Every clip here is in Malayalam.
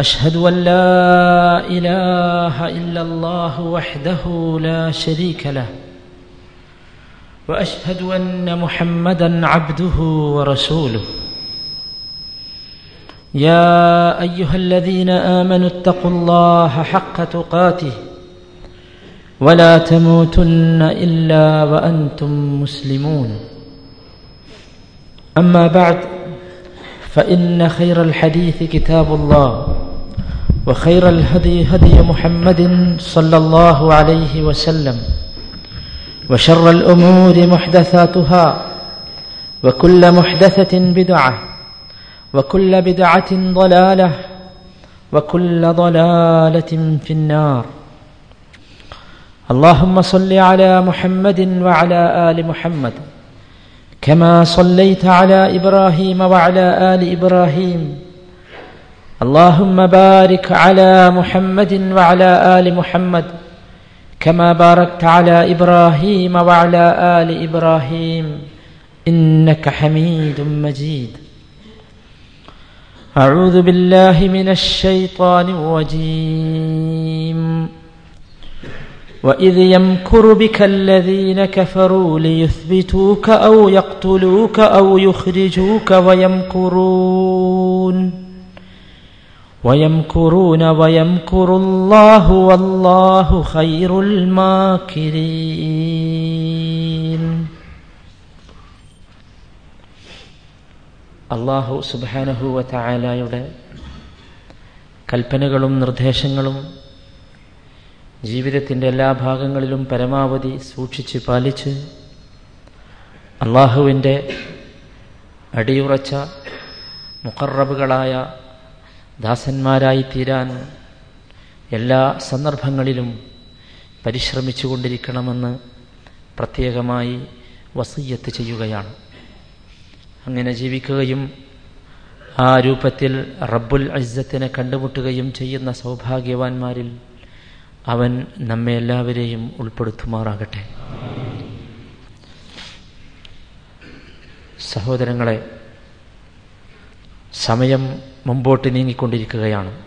أشهد أن لا إله إلا الله وحده لا شريك له وأشهد أن محمدا عبده ورسوله. يا أيها الذين آمنوا اتقوا الله حق تقاته ولا تموتن إلا وأنتم مسلمون. أما بعد فإن خير الحديث كتاب الله. وخير الهدي هدي محمد صلى الله عليه وسلم وشر الأمور محدثاتها وكل محدثة بدعة وكل بدعة ضلالة وكل ضلالة في النار. اللهم صل على محمد وعلى آل محمد كما صليت على إبراهيم وعلى آل إبراهيم اللهم بارك على محمد وعلى آل محمد كما باركت على إبراهيم وعلى آل إبراهيم إنك حميد مجيد. أعوذ بالله من الشيطان الرجيم. وإذ يمكر بك الذين كفروا ليثبتوك أو يقتلوك أو يخرجوك ويمكرون. ويمكرون ويمكر الله والله خير الماكرين അള്ളാഹു സുബാനഹുവ തായാലയുടെ കൽപ്പനകളും നിർദ്ദേശങ്ങളും ജീവിതത്തിൻ്റെ എല്ലാ ഭാഗങ്ങളിലും പരമാവധി സൂക്ഷിച്ച് പാലിച്ച് അള്ളാഹുവിൻ്റെ അടിയുറച്ച മുഖറബുകളായ ദാസന്മാരായി തീരാൻ എല്ലാ സന്ദർഭങ്ങളിലും പരിശ്രമിച്ചു കൊണ്ടിരിക്കണമെന്ന് പ്രത്യേകമായി വസയ്യത്ത് ചെയ്യുകയാണ്. അങ്ങനെ ജീവിക്കുകയും ആ രൂപത്തിൽ റബ്ബുൽ അജിസത്തിനെ കണ്ടുമുട്ടുകയും ചെയ്യുന്ന സൗഭാഗ്യവാന്മാരിൽ അവൻ നമ്മെ എല്ലാവരെയും ഉൾപ്പെടുത്തുമാറാകട്ടെ. സഹോദരങ്ങളെ സമയം മുമ്പോട്ട് നീങ്ങിക്കൊണ്ടിരിക്കുകയാണ്.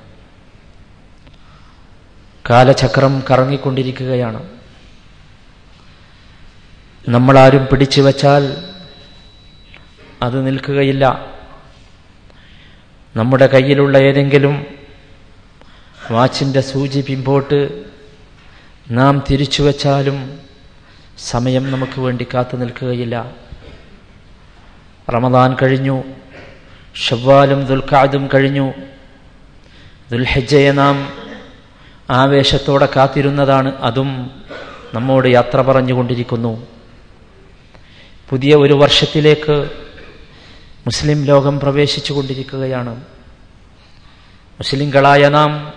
കാലചക്രം കറങ്ങിക്കൊണ്ടിരിക്കുകയാണ്. നമ്മളാരും പിടിച്ചു വച്ചാൽ അത് നിൽക്കുകയില്ല. നമ്മുടെ കയ്യിലുള്ള ഏതെങ്കിലും വാച്ചിന്റെ സൂചി പിമ്പോട്ട് നാം തിരിച്ചു വച്ചാലും സമയം നമുക്ക് വേണ്ടി കാത്തു നിൽക്കുകയില്ല. റമദാൻ കഴിഞ്ഞു. ഷവ്വാലും ദുൽഖാദും കഴിഞ്ഞു. ദുൽഹജ്ജയെ നാം ആവേശത്തോടെ കാത്തിരുന്നതാണ്. അതും നമ്മോട് യാത്ര പറഞ്ഞുകൊണ്ടിരിക്കുന്നു. പുതിയ ഒരു വർഷത്തിലേക്ക് മുസ്ലിം ലോകം പ്രവേശിച്ചു കൊണ്ടിരിക്കുകയാണ് മുസ്ലിങ്ങളായ നാം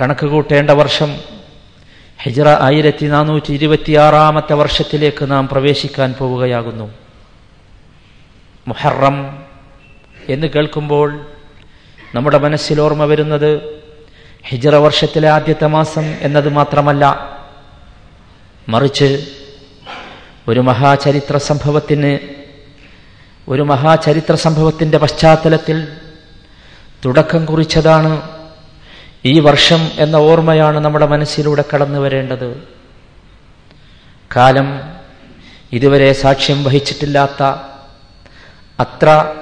കണക്ക് കൂട്ടേണ്ട വർഷം ഹിജറ ആയിരത്തി നാനൂറ്റി ഇരുപത്തിയാറാമത്തെ വർഷത്തിലേക്ക് നാം പ്രവേശിക്കാൻ പോവുകയാകുന്നു. മുഹറം എന്ന് കേൾക്കുമ്പോൾ നമ്മുടെ മനസ്സിൽ ഓർമ്മ വരുന്നത് ഹിജറ വർഷത്തിലെ ആദ്യത്തെ മാസം എന്നത് മാത്രമല്ല. മറിച്ച് ഒരു മഹാചരിത്ര സംഭവത്തിന് ഒരു മഹാചരിത്ര സംഭവത്തിന്റെ പശ്ചാത്തലത്തിൽ തുടക്കം കുറിച്ചതാണ് ഈ വർഷം എന്ന ഓർമ്മയാണ് നമ്മുടെ മനസ്സിലൂടെ കടന്നു വരേണ്ടത്. കാലം ഇതുവരെ സാക്ഷ്യം വഹിച്ചിട്ടില്ലാത്ത അത്ര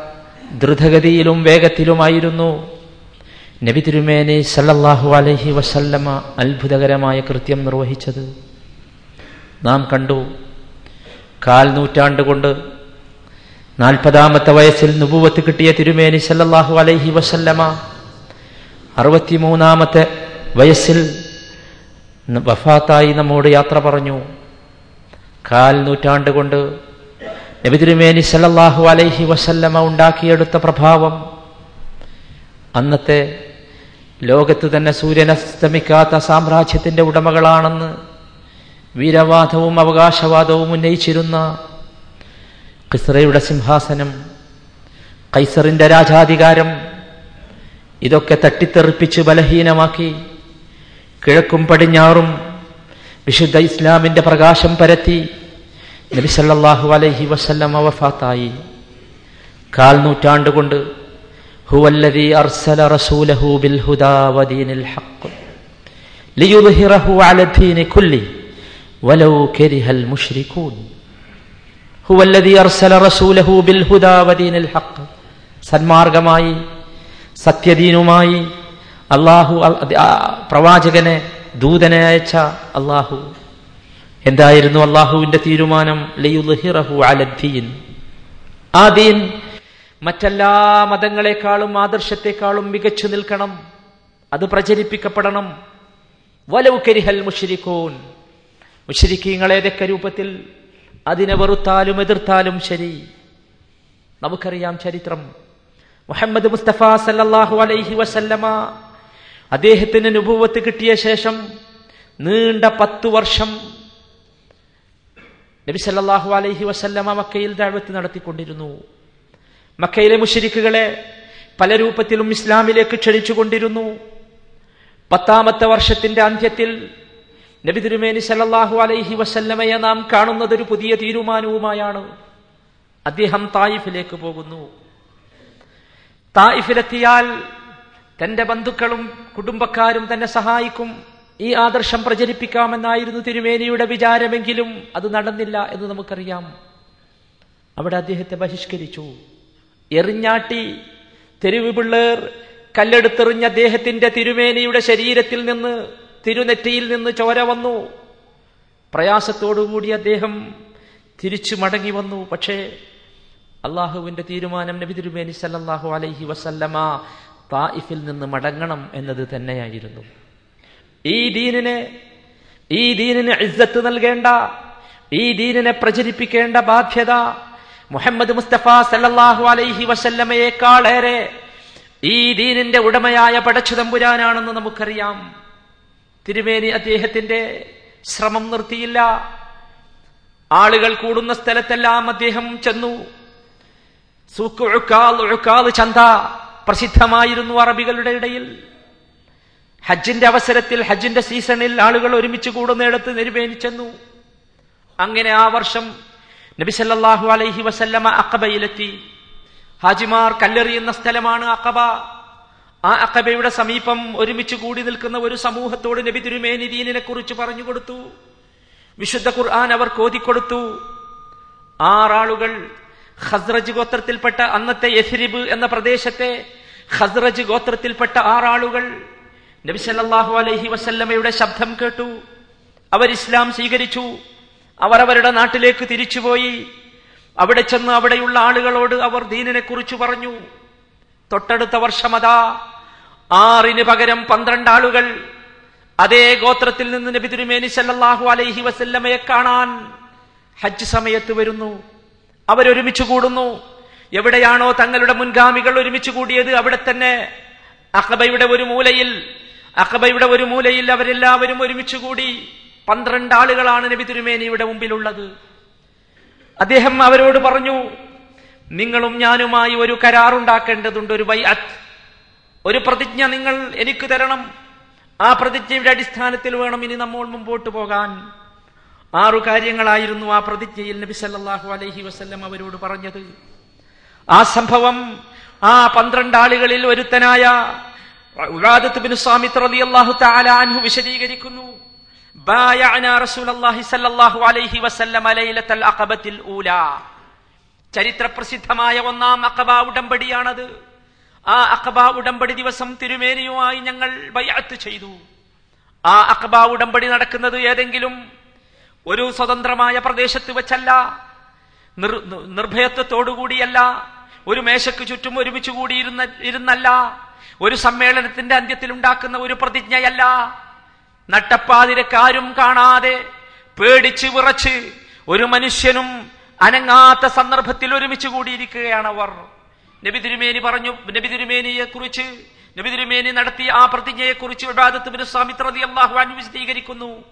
ദ്രുതഗതിയിലും വേഗത്തിലുമായിരുന്നു. നബി തിരുമേനി സല്ലല്ലാഹു അലഹി വസല്ലമ അത്ഭുതകരമായ കൃത്യം നിർവഹിച്ചത്. നാം കണ്ടു കാൽ നൂറ്റാണ്ട് കൊണ്ട് നാൽപ്പതാമത്തെ വയസ്സിൽ നുപുവത്ത് കിട്ടിയ തിരുമേനി സല്ലല്ലാഹു അലൈഹി വസല്ലമ അറുപത്തിമൂന്നാമത്തെ വയസ്സിൽ വഫാത്തായി നമ്മോട് യാത്ര പറഞ്ഞു. കാൽ നൂറ്റാണ്ട് കൊണ്ട് നബി സല്ലാഹു അലൈഹി വസല്ലമ ഉണ്ടാക്കിയെടുത്ത പ്രഭാവം. അന്നത്തെ ലോകത്ത് തന്നെ സൂര്യനസ്തമിക്കാത്ത സാമ്രാജ്യത്തിന്റെ ഉടമകളാണെന്ന് വീരവാദവും അവകാശവാദവും ഉന്നയിച്ചിരുന്ന ഖിസ്രയുടെ സിംഹാസനം കൈസറിന്റെ രാജാധികാരം ഇതൊക്കെ തട്ടിത്തെറിപ്പിച്ച് ബലഹീനമാക്കി കിഴക്കും പടിഞ്ഞാറും വിശുദ്ധ ഇസ്ലാമിന്റെ പ്രകാശം പരത്തി നബിസല്ലാഹു അലൈഹി വസല്ലം വഫാത്തായി. കാൽ നൂറ്റാണ്ടുകൊണ്ട് ഹുവല്ലദീ അർസല റസൂലഹു ബിൽ ഹുദാ വദീനിൽ ഹഖ് അല വലൗ കരിഹൽ റസൂലഹു ബിൽ ഹുദാ വദീനിൽ ഹഖ് സന്മാർഗമായി സത്യദീനുമായി അള്ളാഹു പ്രവാചകനെ ദൂതനെ അയച്ച അള്ളാഹു എന്തായിരുന്നു അള്ളാഹുവിന്റെ തീരുമാനം? ആ ദീൻ മറ്റെല്ലാ മതങ്ങളെക്കാളും ആദർശത്തെക്കാളും മികച്ചു നിൽക്കണം. അത് പ്രചരിപ്പിക്കപ്പെടണം. വലവ് കരിഹൽ മുഷരിക്കോൻ മുഷരിക്കീങ്ങളേതൊക്കെ രൂപത്തിൽ അതിനെ വെറുത്താലും എതിർത്താലും ശരി. നമുക്കറിയാം ചരിത്രം. മുഹമ്മദ് മുസ്തഫ സല്ലാഹു അലൈഹി വസല്ലമ അദ്ദേഹത്തിന് അനുഭവത്ത് കിട്ടിയ ശേഷം നീണ്ട പത്തു വർഷം നബി സല്ലാഹു അലൈഹി വസല്ലമ മക്കയിൽ ദഅവത്ത് നടത്തിക്കൊണ്ടിരുന്നു. മക്കയിലെ മുഷരിക്കുകളെ പല രൂപത്തിലും ഇസ്ലാമിലേക്ക് ക്ഷണിച്ചുകൊണ്ടിരുന്നു. പത്താമത്തെ വർഷത്തിന്റെ അന്ത്യത്തിൽ നബി തിരുമേനി സല്ലാഹു അലൈഹി വസല്ലമയെ നാം കാണുന്നത് ഒരു പുതിയ തീരുമാനവുമായാണ്. അദ്ദേഹം തായിഫിലേക്ക് പോകുന്നു. തായിഫിലെത്തിയാൽ തന്റെ ബന്ധുക്കളും കുടുംബക്കാരും തന്നെ സഹായിക്കും. ഈ ആദർശം പ്രചരിപ്പിക്കാമെന്നായിരുന്നു തിരുമേനിയുടെ വിചാരമെങ്കിലും അത് നടന്നില്ല എന്ന് നമുക്കറിയാം. അവിടെ അദ്ദേഹത്തെ ബഹിഷ്കരിച്ചു. എറിഞ്ഞാട്ടി തെരുവ് പിള്ളേർ കല്ലെടുത്തെറിഞ്ഞ അദ്ദേഹത്തിന്റെ തിരുമേനിയുടെ ശരീരത്തിൽ നിന്ന് തിരുനെറ്റിയിൽ നിന്ന് ചോര വന്നു. പ്രയാസത്തോടുകൂടി അദ്ദേഹം തിരിച്ചു മടങ്ങി വന്നു. പക്ഷേ അള്ളാഹുവിന്റെ തീരുമാനം നബി തിരുമേനി സല്ലാഹു അലൈഹി വസല്ലമ തായിഫിൽ നിന്ന് മടങ്ങണം എന്നത് തന്നെയായിരുന്നു. ഈ ദീനിനെ ഈ ദീനിന് ഇസ്സത്ത് നൽകേണ്ട ഈ ദീനിനെ പ്രചരിപ്പിക്കേണ്ട ബാധ്യത മുഹമ്മദ് മുസ്തഫ സല്ലാഹു അലൈഹി വസല്ലമയേക്കാളേറെ ഈ ദീനിന്റെ ഉടമയായ പടച്ചുതമ്പുരാനാണെന്ന് നമുക്കറിയാം. തിരുമേനി അദ്ദേഹത്തിന്റെ ശ്രമം നിർത്തിയില്ല. ആളുകൾ കൂടുന്ന സ്ഥലത്തെല്ലാം അദ്ദേഹം ചെന്നു. സൂക്ക് ഒഴുക്കാൽ ചന്ത പ്രസിദ്ധമായിരുന്നു അറബികളുടെ ഇടയിൽ. ഹജ്ജിന്റെ അവസരത്തിൽ ഹജ്ജിന്റെ സീസണിൽ ആളുകൾ ഒരുമിച്ച് കൂടുന്നിടത്ത് നിരുമേനി ചെന്നു. അങ്ങനെ ആ വർഷം നബിസല്ലാഹു അലൈഹി വസല്ലമ അക്കബയിലെത്തി ഹാജിമാർ കല്ലെറിയുന്ന സ്ഥലമാണ് അക്കബ ആ അക്കബയുടെ സമീപം ഒരുമിച്ച് കൂടി നിൽക്കുന്ന ഒരു സമൂഹത്തോട് നബി തിരുമേനി ദീനിനെ കുറിച്ച് പറഞ്ഞു കൊടുത്തു. വിശുദ്ധ ഖുർആൻ അവർ കോതിക്കൊടുത്തു. ആറാളുകൾ ഹസ്രജ് ഗോത്രത്തിൽപ്പെട്ട അന്നത്തെ യഥിരിബ് എന്ന പ്രദേശത്തെ ഹസ്രജ് ഗോത്രത്തിൽപ്പെട്ട ആറാളുകൾ നബി സല്ലല്ലാഹു അലൈഹി വസല്ലമയുടെ ശബ്ദം കേട്ടു. അവർ ഇസ്ലാം സ്വീകരിച്ചു. അവർ അവരുടെ നാട്ടിലേക്ക് തിരിച്ചുപോയി. അവിടെ ചെന്ന് അവിടെയുള്ള ആളുകളോട് അവർ ദീനിനെ കുറിച്ച് പറഞ്ഞു. തൊട്ടടുത്ത വർഷമതാ ആറിന് പകരം പന്ത്രണ്ട് ആളുകൾ അതേ ഗോത്രത്തിൽ നിന്ന് നബി തിരുമേനി സല്ലാഹു അലൈഹി വസല്ലമയെ കാണാൻ ഹജ്ജ് സമയത്ത് വരുന്നു. അവരൊരുമിച്ച് കൂടുന്നു. എവിടെയാണോ തങ്ങളുടെ മുൻഗാമികൾ ഒരുമിച്ച് കൂടിയത് അവിടെ തന്നെ അഹബയുടെ ഒരു മൂലയിൽ അഖബയുടെ ഒരു മൂലയിൽ അവരെല്ലാവരും ഒരുമിച്ച് കൂടി പന്ത്രണ്ട് ആളുകളാണ് നബി തിരുമേനിയുടെ മുമ്പിലുള്ളത്. അദ്ദേഹം അവരോട് പറഞ്ഞു നിങ്ങളും ഞാനുമായി ഒരു കരാറുണ്ടാക്കേണ്ടതുണ്ട് ഒരു ബൈഅത്ത്. ഒരു പ്രതിജ്ഞ നിങ്ങൾ എനിക്ക് തരണം. ആ പ്രതിജ്ഞയുടെ അടിസ്ഥാനത്തിൽ വേണം ഇനി നമ്മൾ മുമ്പോട്ട് പോകാൻ. ആറു കാര്യങ്ങളായിരുന്നു ആ പ്രതിജ്ഞയിൽ നബി സല്ലാഹു അലൈഹി വസ്ല്ലം അവരോട് പറഞ്ഞത്. ആ സംഭവം ആ പന്ത്രണ്ട് ആളുകളിൽ ഒരുത്തനായ വിശദീകരിക്കുന്നു. ബായഅന റസൂലല്ലാഹി സല്ലല്ലാഹു അലൈഹി വസല്ലം ലൈലത്തൽ അഖബത്തിൽ ഊല. ചരിത്ര പ്രസിദ്ധമായ ഒന്നാം അക്കബ ഉടമ്പടിയാണത്. ആ അക്കബ ഉടമ്പടി ദിവസം തിരുമേനിയുമായി ഞങ്ങൾ ബൈഅത്ത് ചെയ്തു. ആ അക്കബ ഉടമ്പടി നടക്കുന്നത് ഏതെങ്കിലും ഒരു സ്വതന്ത്രമായ പ്രദേശത്ത് വെച്ചല്ല നിർ നിർഭയത്വത്തോടുകൂടിയല്ല ഒരു മേശയ്ക്ക് ചുറ്റും ഒരുമിച്ച് കൂടിയിരുന്ന ഇരുന്നല്ല ഒരു സമ്മേളനത്തിന്റെ അന്ത്യത്തിൽ ഉണ്ടാക്കുന്ന ഒരു പ്രതിജ്ഞയല്ല. നട്ടപ്പാതിരക്കാരും കാണാതെ പേടിച്ച് വിറച്ച് ഒരു മനുഷ്യനും അനങ്ങാത്ത സന്ദർഭത്തിൽ ഒരുമിച്ച് കൂടിയിരിക്കുകയാണ് അവർ. നബി തിരുമേനി പറഞ്ഞു നബി തിരുമേനിയെ കുറിച്ച് നബി തിരുമേനി നടത്തിയ ആ അള്ളാഹു അനു വിശദീകരിക്കുന്നു.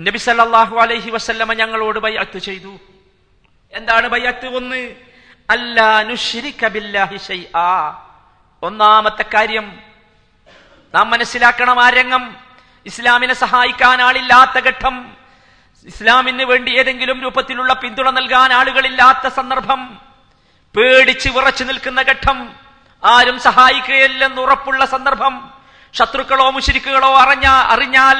നബി സല്ലാഹു അലൈഹി വസല്ലമ ഞങ്ങളോട് ബൈഅത്ത് ചെയ്തു. എന്താണ് ബൈഅത്ത് ഒന്ന്? അല്ലാ ഒന്നാമത്തെ കാര്യം നാം മനസ്സിലാക്കണം ആ രംഗം. ഇസ്ലാമിനെ സഹായിക്കാൻ ആളില്ലാത്ത ഘട്ടം ഇസ്ലാമിന് വേണ്ടി ഏതെങ്കിലും രൂപത്തിലുള്ള പിന്തുണ നൽകാൻ ആളുകളില്ലാത്ത സന്ദർഭം പേടിച്ച് വിറച്ചു നിൽക്കുന്ന ഘട്ടം ആരും സഹായിക്കുകയില്ലെന്ന് ഉറപ്പുള്ള സന്ദർഭം ശത്രുക്കളോ മുഷിരിക്കുകളോ അറിഞ്ഞ അറിഞ്ഞാൽ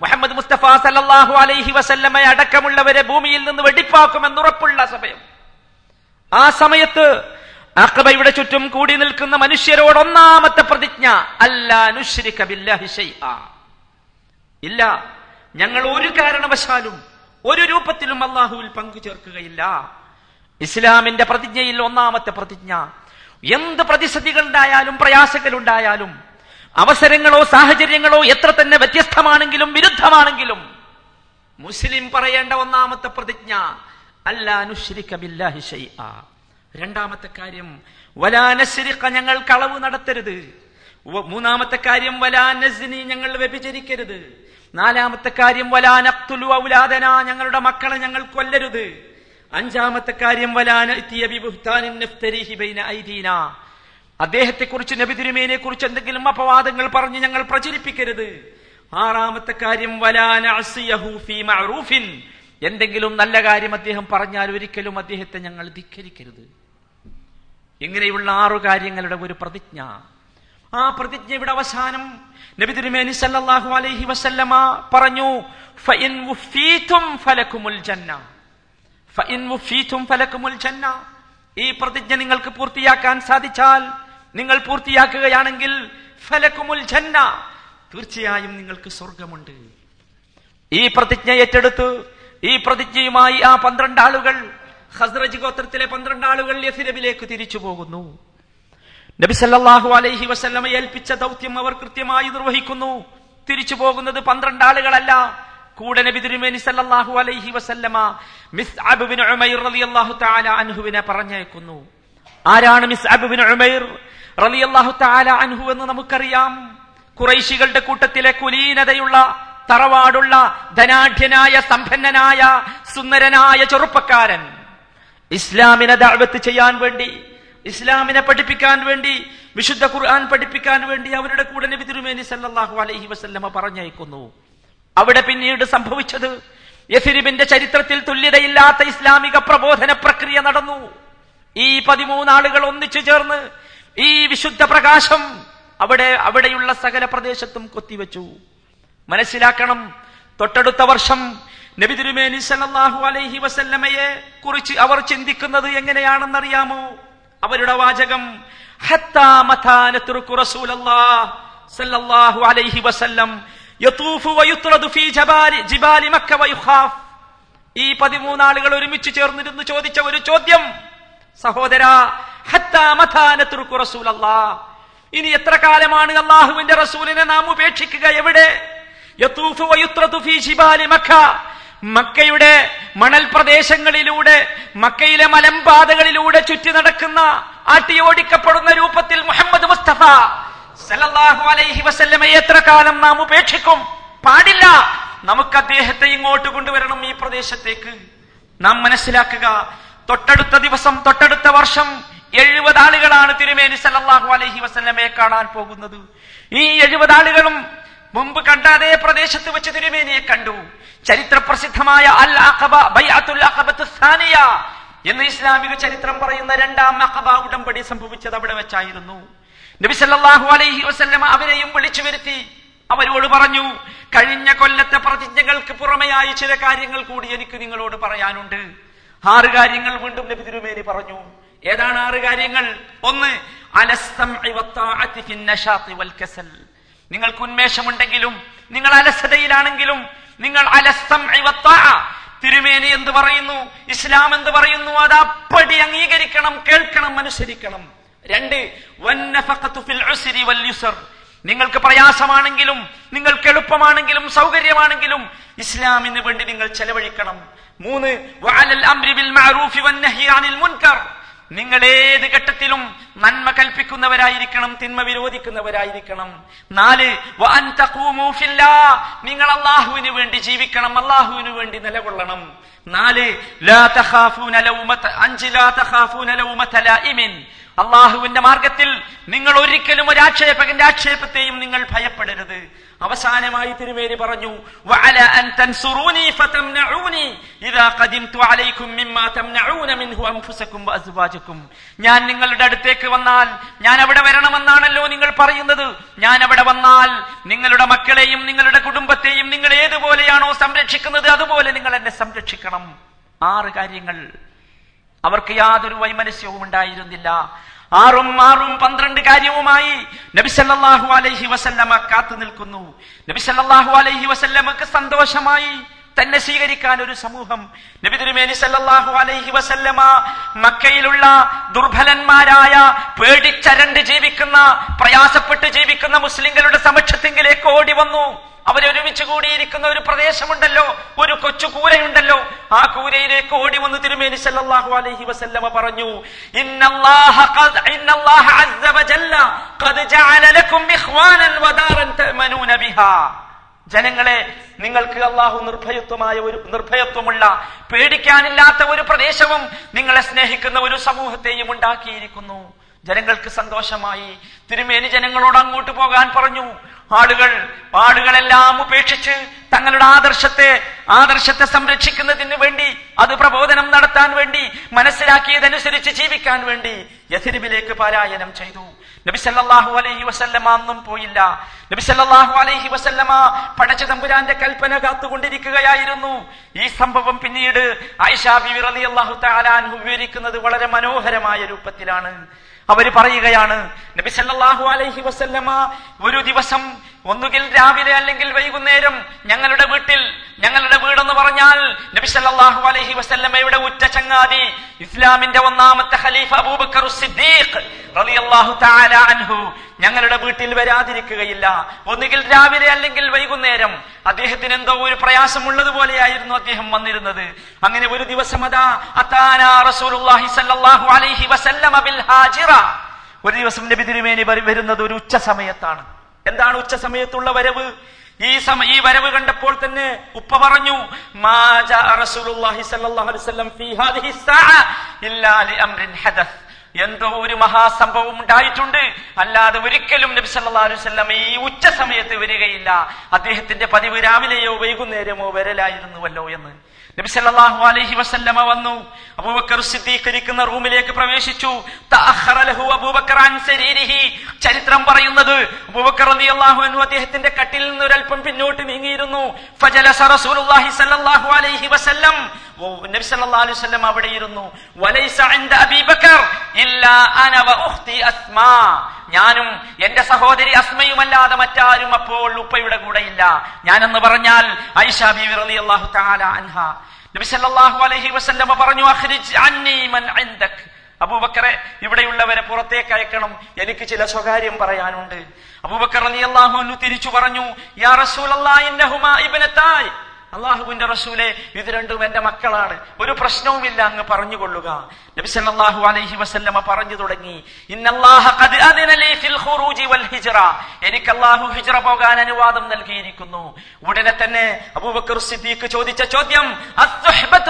മുഹമ്മദ് മുസ്തഫ സല്ലല്ലാഹു അലൈഹി വസല്ലമ അടക്കമുള്ളവരെ ഭൂമിയിൽ നിന്ന് വെടിപ്പാക്കുമെന്ന് ഉറപ്പുള്ള സമയം. ആ സമയത്ത് അഖബയുടെ ചുറ്റും കൂടി നിൽക്കുന്ന മനുഷ്യരോട് ഒന്നാമത്തെ പ്രതിജ്ഞ ഇല്ല ഞങ്ങൾ ഒരു കാരണവശാലും ഒരു രൂപത്തിലും അള്ളാഹുവിൽ പങ്കു ചേർക്കുകയില്ല ഇസ്ലാമിന്റെ പ്രതിജ്ഞയിൽ ഒന്നാമത്തെ പ്രതിജ്ഞ എന്ത് പ്രയാസങ്ങൾ ഉണ്ടായാലും അവസരങ്ങളോ സാഹചര്യങ്ങളോ എത്ര തന്നെ വ്യത്യസ്തമാണെങ്കിലും വിരുദ്ധമാണെങ്കിലും മുസ്ലിം പറയേണ്ട ഒന്നാമത്തെ പ്രതിജ്ഞ അല്ലാ നുശ്രിക ബില്ലാഹി ഷൈആ. രണ്ടാമത്തെ കാര്യം വലാ നസ്രിഖ ഞങ്ങൾ കളവ് നടത്തരുത്. മൂന്നാമത്തെ കാര്യം വലാനസിനി ഞങ്ങൾ വ്യഭിചരിക്കരുത്. നാലാമത്തെ കാര്യം വലാ നഖ്തുലു ഔലാദന ഞങ്ങളുടെ മക്കളെ ഞങ്ങൾ കൊല്ലരുത്. അഞ്ചാമത്തെ കാര്യം വലാ നഅ്തിയ ബിബുഹ്താനിൻ നഫ്തരിഹി ബൈന ഐദീന. അദ്ദേഹത്തെ കുറിച്ച് നബി തിരുമേനെ കുറിച്ച് എന്തെങ്കിലും അപവാദങ്ങൾ പറഞ്ഞ് ഞങ്ങൾ പ്രചരിപ്പിക്കരുത്. ആറാമത്തെ കാര്യം വലാ നഅ്സിയഹു ഫീ മഅറൂഫിൻ. എന്തെങ്കിലും നല്ല കാര്യം അദ്ദേഹം പറഞ്ഞാൽ ഒരിക്കലും അദ്ദേഹത്തെ ഞങ്ങൾ ധിക്കരിക്കരുത്. ഇങ്ങനെയുള്ള ആറു കാര്യങ്ങളുടെ ഒരു പ്രതിജ്ഞ. ആ പ്രതിജ്ഞയുടെ അവസാനം നബി തിരുമേനി സല്ലാഹു അലൈഹി വസല്ലമ പറഞ്ഞു ഈ പ്രതിജ്ഞ നിങ്ങൾക്ക് പൂർത്തിയാക്കാൻ സാധിച്ചാൽ നിങ്ങൾ പൂർത്തിയാക്കുകയാണെങ്കിൽ ഫലക്കുമുൽ ജന്ന. തീർച്ചയായും നിങ്ങൾക്ക് സ്വർഗമുണ്ട് ഈ പ്രതിജ്ഞ ഏറ്റെടുത്ത് ഈ പ്രതിജ്ഞയുമായി ആ പന്ത്രണ്ട് ആളുകൾ ഹസ്രജ് ഗോത്രത്തിലെ പന്ത്രണ്ട് ആളുകൾ യഫിരബിലേക്ക് തിരിച്ചു പോകുന്നു. നബി സല്ലാഹു അലൈഹി വസല്ലമ ഏൽപ്പിച്ച ദൗത്യം അവർ കൃത്യമായി നിർവഹിക്കുന്നു. തിരിച്ചു പോകുന്നത് പന്ത്രണ്ട് ആളുകളല്ല. കൂടെ നബി തിരുമേനി സല്ലല്ലാഹു അലൈഹി വസല്ലമ മിസ്അബ് ബിൻ ഉമൈർ റളിയല്ലാഹു തആല അൻഹുവിനെ പറഞ്ഞയക്കുന്നു. ആരാണ് മിസ്അബ് ബിൻ ഉമൈർ റളിയല്ലാഹു തആല അൻഹു എന്ന് നമുക്കറിയാം. കുറൈശികളുടെ കൂട്ടത്തിലെ കുലീനതയുള്ള തറവാടുള്ള ധനാഢ്യനായ സമ്പന്നനായ സുന്ദരനായ ചെറുപ്പക്കാരൻ. ഇസ്ലാമിനെ ദാഴ്വത്ത് ചെയ്യാൻ വേണ്ടി ഇസ്ലാമിനെ പഠിപ്പിക്കാൻ വേണ്ടി വിശുദ്ധ ഖുർആൻ പഠിപ്പിക്കാൻ വേണ്ടി അവരുടെ കൂടെ നബി തിരുമേനി സല്ലാഹു അലൈഹി വസല്ലമ പറഞ്ഞയക്കുന്നു. അവിടെ പിന്നീട് സംഭവിച്ചത് യസിരിബിന്റെ ചരിത്രത്തിൽ തുല്യതയില്ലാത്ത ഇസ്ലാമിക പ്രബോധന പ്രക്രിയ നടന്നു. ഈ പതിമൂന്നാളുകൾ ഒന്നിച്ചു ചേർന്ന് ഈ വിശുദ്ധ പ്രകാശം അവിടെ അവിടെയുള്ള സകല പ്രദേശത്തും കൊത്തിവെച്ചു. മനസ്സിലാക്കണം തൊട്ടടുത്ത വർഷം നബി തിരുമേനി സല്ലല്ലാഹു അലൈഹി വസല്ലമയെ കുറിച്ച് അവർ ചിന്തിക്കുന്നത് എങ്ങനെയാണെന്നറിയാമോ? അവരുടെ വാചകം ഈ പതിമൂന്നാളുകൾ ഒരുമിച്ച് ചേർന്നിരുന്ന് ചോദിച്ച ഒരു ചോദ്യം. സഹോദര ഇനി എത്ര കാലമാണ് അള്ളാഹുവിന്റെ റസൂലിനെ നാം ഉപേക്ഷിക്കുക? എവിടെ? യതൂഫു മക്കയുടെ മണൽ പ്രദേശങ്ങളിലൂടെ മക്കയിലെ മലമ്പാതകളിലൂടെ ചുറ്റി നടക്കുന്ന ആട്ടിയോടിക്കപ്പെടുന്ന രൂപത്തിൽ മുഹമ്മദ് മുസ്തഫ സല്ലല്ലാഹു അലൈഹി വസല്ലമയെ എത്ര കാലം നാം ഉപേക്ഷിക്കും? പാടില്ല. നമുക്ക് അദ്ദേഹത്തെ ഇങ്ങോട്ട് കൊണ്ടുവരണം ഈ പ്രദേശത്തേക്ക്. നാം മനസ്സിലാക്കുക തൊട്ടടുത്ത ദിവസം തൊട്ടടുത്ത വർഷം എഴുപത് ആളുകളാണ് തിരുമേനി സല്ലല്ലാഹു അലൈഹി വസല്ലമയെ കാണാൻ പോകുന്നത്. ഈ എഴുപത് ആളുകളും മുമ്പ് കണ്ട അതേ പ്രദേശത്ത് വെച്ച് തിരുമേനിയെ കണ്ടു. ചരിത്ര പ്രസിദ്ധമായ അൽ അഖബ ബൈഅത്തുൽ അഖബത്തു സാനിയ എന്ന് ഇസ്ലാമിക ചരിത്രം പറയുന്ന രണ്ടാം അഖബ ഉടമ്പടി സംഭവിച്ചത് അവിടെ വെച്ചായിരുന്നു. നബി സല്ലല്ലാഹു അലൈഹി വസല്ലമ അവരെയും വിളിച്ചു വരുത്തി. അവരോട് പറഞ്ഞു കഴിഞ്ഞ കൊല്ലത്തെ പ്രതിജ്ഞകൾക്ക് പുറമെയായി ചില കാര്യങ്ങൾ കൂടി എനിക്ക് നിങ്ങളോട് പറയാനുണ്ട്. ആറ് കാര്യങ്ങൾ വീണ്ടും നബി തിരുമേനി പറഞ്ഞു. ഏതാണ് ആറ് കാര്യങ്ങൾ? ഒന്ന് അലസ്സംഇ നിങ്ങൾക്ക് ഉന്മേഷമുണ്ടെങ്കിലും നിങ്ങൾ അലസതയിലാണെങ്കിലും നിങ്ങൾ അലസം തിരുമേനി എന്ത് പറയുന്നു? ഇസ്ലാം എന്ത് പറയുന്നു? അത് അപ്പടി അംഗീകരിക്കണം കേൾക്കണം അനുസരിക്കണം. രണ്ട് നിങ്ങൾക്ക് പ്രയാസമാണെങ്കിലും നിങ്ങൾക്ക് എളുപ്പമാണെങ്കിലും സൗകര്യമാണെങ്കിലും ഇസ്ലാമിന് വേണ്ടി നിങ്ങൾ ചെലവഴിക്കണം. മൂന്ന് നിങ്ങൾ ഏത് ഘട്ടത്തിലും നന്മ കൽപ്പിക്കുന്നവരായിരിക്കണം തിന്മ വിരോധിക്കുന്നവരായിരിക്കണം. നാല്. നിങ്ങൾ അള്ളാഹുവിന് വേണ്ടി ജീവിക്കണം അള്ളാഹുവിന് വേണ്ടി നിലകൊള്ളണം. നാല് അള്ളാഹുവിന്റെ മാർഗത്തിൽ നിങ്ങൾ ഒരിക്കലും ഒരു ആക്ഷേപകന്റെ ആക്ഷേപത്തെയും നിങ്ങൾ ഭയപ്പെടരുത്. അവസാനമായി തിരുവേരി പറഞ്ഞു ഞാൻ നിങ്ങളുടെ അടുത്തേക്ക് വന്നാൽ ഞാൻ അവിടെ വരണമെന്നാണല്ലോ നിങ്ങൾ പറയുന്നത്. ഞാൻ അവിടെ വന്നാൽ നിങ്ങളുടെ മക്കളെയും നിങ്ങളുടെ കുടുംബത്തെയും നിങ്ങൾ ഏതുപോലെയാണോ സംരക്ഷിക്കുന്നത് അതുപോലെ നിങ്ങൾ എന്നെ സംരക്ഷിക്കണം. ആറ് കാര്യങ്ങൾ അവർക്ക് യാതൊരു വൈമനസ്യവും ഉണ്ടായിരുന്നില്ല. ആറും ആറും പന്ത്രണ്ട് കാര്യവുമായി നബിസല്ലാഹു അലൈഹി വസല്ലമ കാത്തു നിൽക്കുന്നു. നബിസല്ലാഹു അലൈഹി വസല്ലമക്ക് സന്തോഷമായി തന്നെ സ്വീകരിക്കാൻ ഒരു സമൂഹം. നബി തിരുമേനി സല്ലല്ലാഹു അലൈഹി വസല്ലമ മക്കയിലുള്ള ദുർബലന്മാരായ പേടിച്ചരണ്ട് ജീവിക്കുന്ന പ്രയാസപ്പെട്ട് ജീവിക്കുന്ന മുസ്ലിങ്ങളുടെ സമക്ഷത്തെങ്കിലേക്ക് ഓടി വന്നു അവരൊരുമിച്ച് കൂടിയിരിക്കുന്ന ഒരു പ്രദേശമുണ്ടല്ലോ ഒരു കൊച്ചു കൂരയുണ്ടല്ലോ. ആ കൂരയിലേക്ക് ഓടി വന്ന് തിരുമേനി സല്ലല്ലാഹു അലൈഹി വസല്ലമ പറഞ്ഞു ഇന്നല്ലാഹ ഖദ് ഇന്നല്ലാഹ അസ്സ വജല്ല ഖദ് ജഅല ലക്കും ഇഖ്വാനൻ വദാറൻ തഅമനൂന ബിഹാ. ജനങ്ങളെ നിങ്ങൾക്ക് അള്ളാഹു നിർഭയത്വമായ ഒരു നിർഭയത്വമുള്ള പേടിക്കാനില്ലാത്ത ഒരു പ്രദേശവും നിങ്ങളെ സ്നേഹിക്കുന്ന ഒരു സമൂഹത്തെയും ഉണ്ടാക്കിയിരിക്കുന്നു. ജനങ്ങൾക്ക് സന്തോഷമായി. തിരുമേനി ജനങ്ങളോട് അങ്ങോട്ട് പോകാൻ പറഞ്ഞു ആളുകൾ പാടുകളെല്ലാം ഉപേക്ഷിച്ച് തങ്ങളുടെ ആദർശത്തെ ആദർശത്തെ സംരക്ഷിക്കുന്നതിന് വേണ്ടി അത് പ്രബോധനം നടത്താൻ വേണ്ടി മനസ്സിലാക്കിയതനുസരിച്ച് ജീവിക്കാൻ വേണ്ടി യഥിരിബിലേക്ക് പാരായണം ചെയ്തു. നബിസല്ലാഹു അലൈഹി വസല്ലമ അന്നും പോയില്ല. നബിസല്ലാഹു അലൈഹി വസല്ലമ പടച്ച തമ്പുരാന്റെ കൽപ്പന കാത്തുകൊണ്ടിരിക്കുകയായിരുന്നു. ഈ സംഭവം പിന്നീട് ഐഷാ ബിബി തആല അൻഹു വിവരിക്കുന്നത് വളരെ മനോഹരമായ രൂപത്തിലാണ്. അവർ പറയുകയാണ് നബി സല്ലല്ലാഹു അലൈഹി വസല്ലമ ഒരു ദിവസം ഒന്നുകിൽ രാവിലെ അല്ലെങ്കിൽ വൈകുന്നേരം ഞങ്ങളുടെ വീട്ടിൽ ഞങ്ങളുടെ വീടെന്ന് പറഞ്ഞാൽ നബി സല്ലല്ലാഹു അലൈഹി വസല്ലമയുടെ ഉറ്റ ചങ്ങാതി ഇസ്ലാമിന്റെ ഒന്നാമത്തെ ഖലീഫ അബൂബക്കർ സിദ്ദീഖ് റളിയല്ലാഹു തആല അൻഹു. ഞങ്ങളുടെ വീട്ടിൽ വരാതിരിക്കുകയില്ല. ഒന്നുകിൽ രാവിലെ അല്ലെങ്കിൽ വൈകുന്നേരം. അദ്ദേഹത്തിന് എന്തോ ഒരു പ്രയാസമുള്ളതുപോലെയായിരുന്നു അദ്ദേഹം വന്നിരുന്നത്. അങ്ങനെ ഒരു ദിവസം അതാ റസൂലുള്ളാഹി സല്ലല്ലാഹു അലൈഹി വസല്ലമ ബിൽ ഹാജിറ. ഒരു ദിവസം നബി തിരുമേനി വരുന്നത് ഒരു ഉച്ച സമയത്താണ്. എന്താണ് ഉച്ച സമയത്തുള്ള വരവ്? ഈ സമ ഈ വരവ് കണ്ടപ്പോൾ തന്നെ ഉപ്പ പറഞ്ഞു മാ ജാ റസൂലുള്ളാഹി സ്വല്ലല്ലാഹു അലൈഹി വസല്ലം ഫീ ഹാദിഹി സാഅ ഇല്ലാ ലിഅംറിൻ ഹദസ്. എന്തോ ഒരു മഹാസംഭവം ഉണ്ടായിട്ടുണ്ട്. അല്ലാതെ ഒരിക്കലും നബി അലൈഹി വസല്ലം ഈ ഉച്ച സമയത്ത് വരികയില്ല. അദ്ദേഹത്തിന്റെ പതിവ് രാവിലെയോ വൈകുന്നേരമോ വരലായിരുന്നുവല്ലോ എന്ന്. നബി സല്ലല്ലാഹു അലൈഹി വസല്ലമ വന്നു. അബൂബക്കർ സിദ്ദീഖരിക്കുന്ന റൂമിലേക്ക് പ്രവേശിച്ചു. ചരിത്രം പറയുന്നത് അബൂബക്കർ റളിയല്ലാഹു അൻഹു അദ്ദേഹത്തിന്റെ കട്ടിൽ നിന്ന് ഒരല്പം പിന്നോട്ട് നീങ്ങിയിരുന്നു. ഫജലസ റസൂലുള്ളാഹി സല്ലല്ലാഹു അലൈഹി വസല്ലം. നബി സല്ലല്ലാഹു അലൈഹി വസല്ലം അവിടെ ഇരുന്നു. വലൈസ ഇൻദ അബീബക്കർ. ഇല്ലാ അന വ ഉഖ്തി അസ്മാ. ഞാനും എന്റെ സഹോദരി അസ്മയുമല്ലാതെ മറ്റാരും അപ്പോൾ ഉപ്പയുടെ കൂടെയില്ല. ഞാനെന്ന് പറഞ്ഞാൽ തആല അൻഹ. പറഞ്ഞു അബൂബക്കറെ ഇവിടെയുള്ളവരെ പുറത്തേക്ക് അയക്കണം. എനിക്ക് ചില സ്വകാര്യം പറയാനുണ്ട്. അബൂബക്കർ അലി അള്ളാഹു തിരിച്ചു പറഞ്ഞു യാ റസൂലല്ലാഹി ഹുമാ ഇബ്നതായ് അള്ളാഹുവിന്റെ റസൂലെ ഇത് രണ്ടും എന്റെ മക്കളാണ്. ഒരു പ്രശ്നവുമില്ല അങ്ങ് പറഞ്ഞുകൊള്ളുക. നബി സല്ലല്ലാഹു അലൈഹി വസല്ലമ പറഞ്ഞു തുടങ്ങി എനിക്ക് അള്ളാഹു ഹിജറ പോകാൻ അനുവാദം നൽകിയിരിക്കുന്നു. ഉടനെ തന്നെ അബൂബക്കർ സിദ്ദീഖ് ചോദിച്ച ചോദ്യം